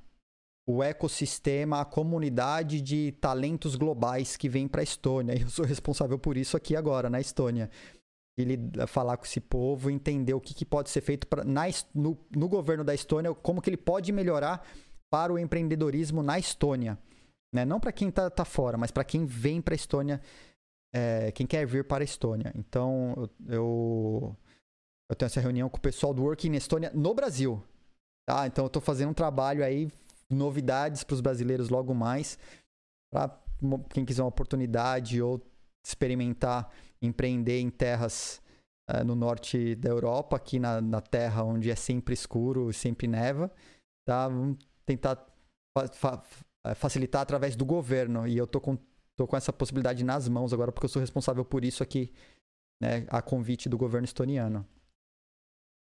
o ecossistema, a comunidade de talentos globais que vem para a Estônia. Eu sou responsável por isso aqui agora, na Estônia. Ele falar com esse povo, entender o que, que pode ser feito pra, na, no, no, governo da Estônia, como que ele pode melhorar para o empreendedorismo na Estônia. Né? Não para quem está tá fora, mas para quem vem para a Estônia, é, quem quer vir para a Estônia. Então, eu, eu tenho essa reunião com o pessoal do Working Estônia no Brasil. Tá? Então, eu estou fazendo um trabalho aí novidades para os brasileiros logo mais. Para quem quiser uma oportunidade ou experimentar empreender em terras uh, no norte da Europa, aqui na, na terra onde é sempre escuro, sempre neva, tá? Vamos tentar fa fa eh, facilitar através do governo. E eu tô com, tô com essa possibilidade nas mãos agora, porque eu sou responsável por isso aqui, né, a convite do governo estoniano.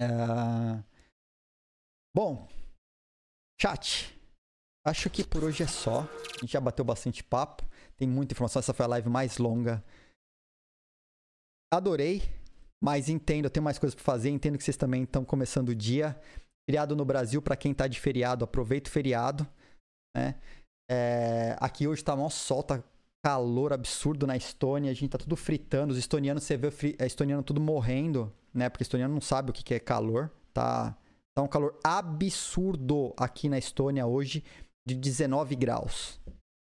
Uh... Bom, chat. Acho que por hoje é só. A gente já bateu bastante papo. Tem muita informação. Essa foi a live mais longa. Adorei, mas entendo, eu tenho mais coisas para fazer. Entendo que vocês também estão começando o dia. Feriado no Brasil, para quem tá de feriado, aproveita o feriado. Né? É, aqui hoje tá mó sol, tá calor absurdo na Estônia, a gente tá tudo fritando, os estonianos, você vê a estoniano tudo morrendo, né? Porque estoniano não sabe o que é calor, tá? Tá um calor absurdo aqui na Estônia hoje, de 19 graus.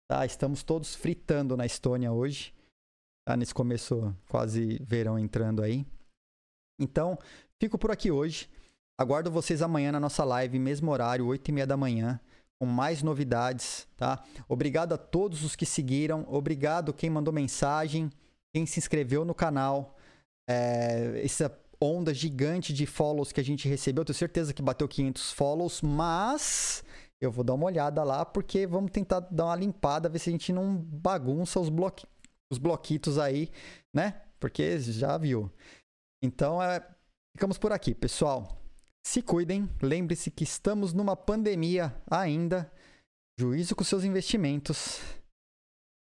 Tá? Estamos todos fritando na Estônia hoje, tá? Nesse começo quase verão entrando aí. Então, fico por aqui hoje. Aguardo vocês amanhã na nossa live, mesmo horário, 8 e meia da manhã com mais novidades, tá? Obrigado a todos os que seguiram, obrigado quem mandou mensagem, quem se inscreveu no canal. É, essa onda gigante de follows que a gente recebeu, tenho certeza que bateu 500 follows, mas eu vou dar uma olhada lá porque vamos tentar dar uma limpada, ver se a gente não bagunça os, bloqui os bloquitos aí, né? Porque já viu. Então, é, ficamos por aqui, pessoal. Se cuidem, lembre-se que estamos numa pandemia ainda. Juízo com seus investimentos.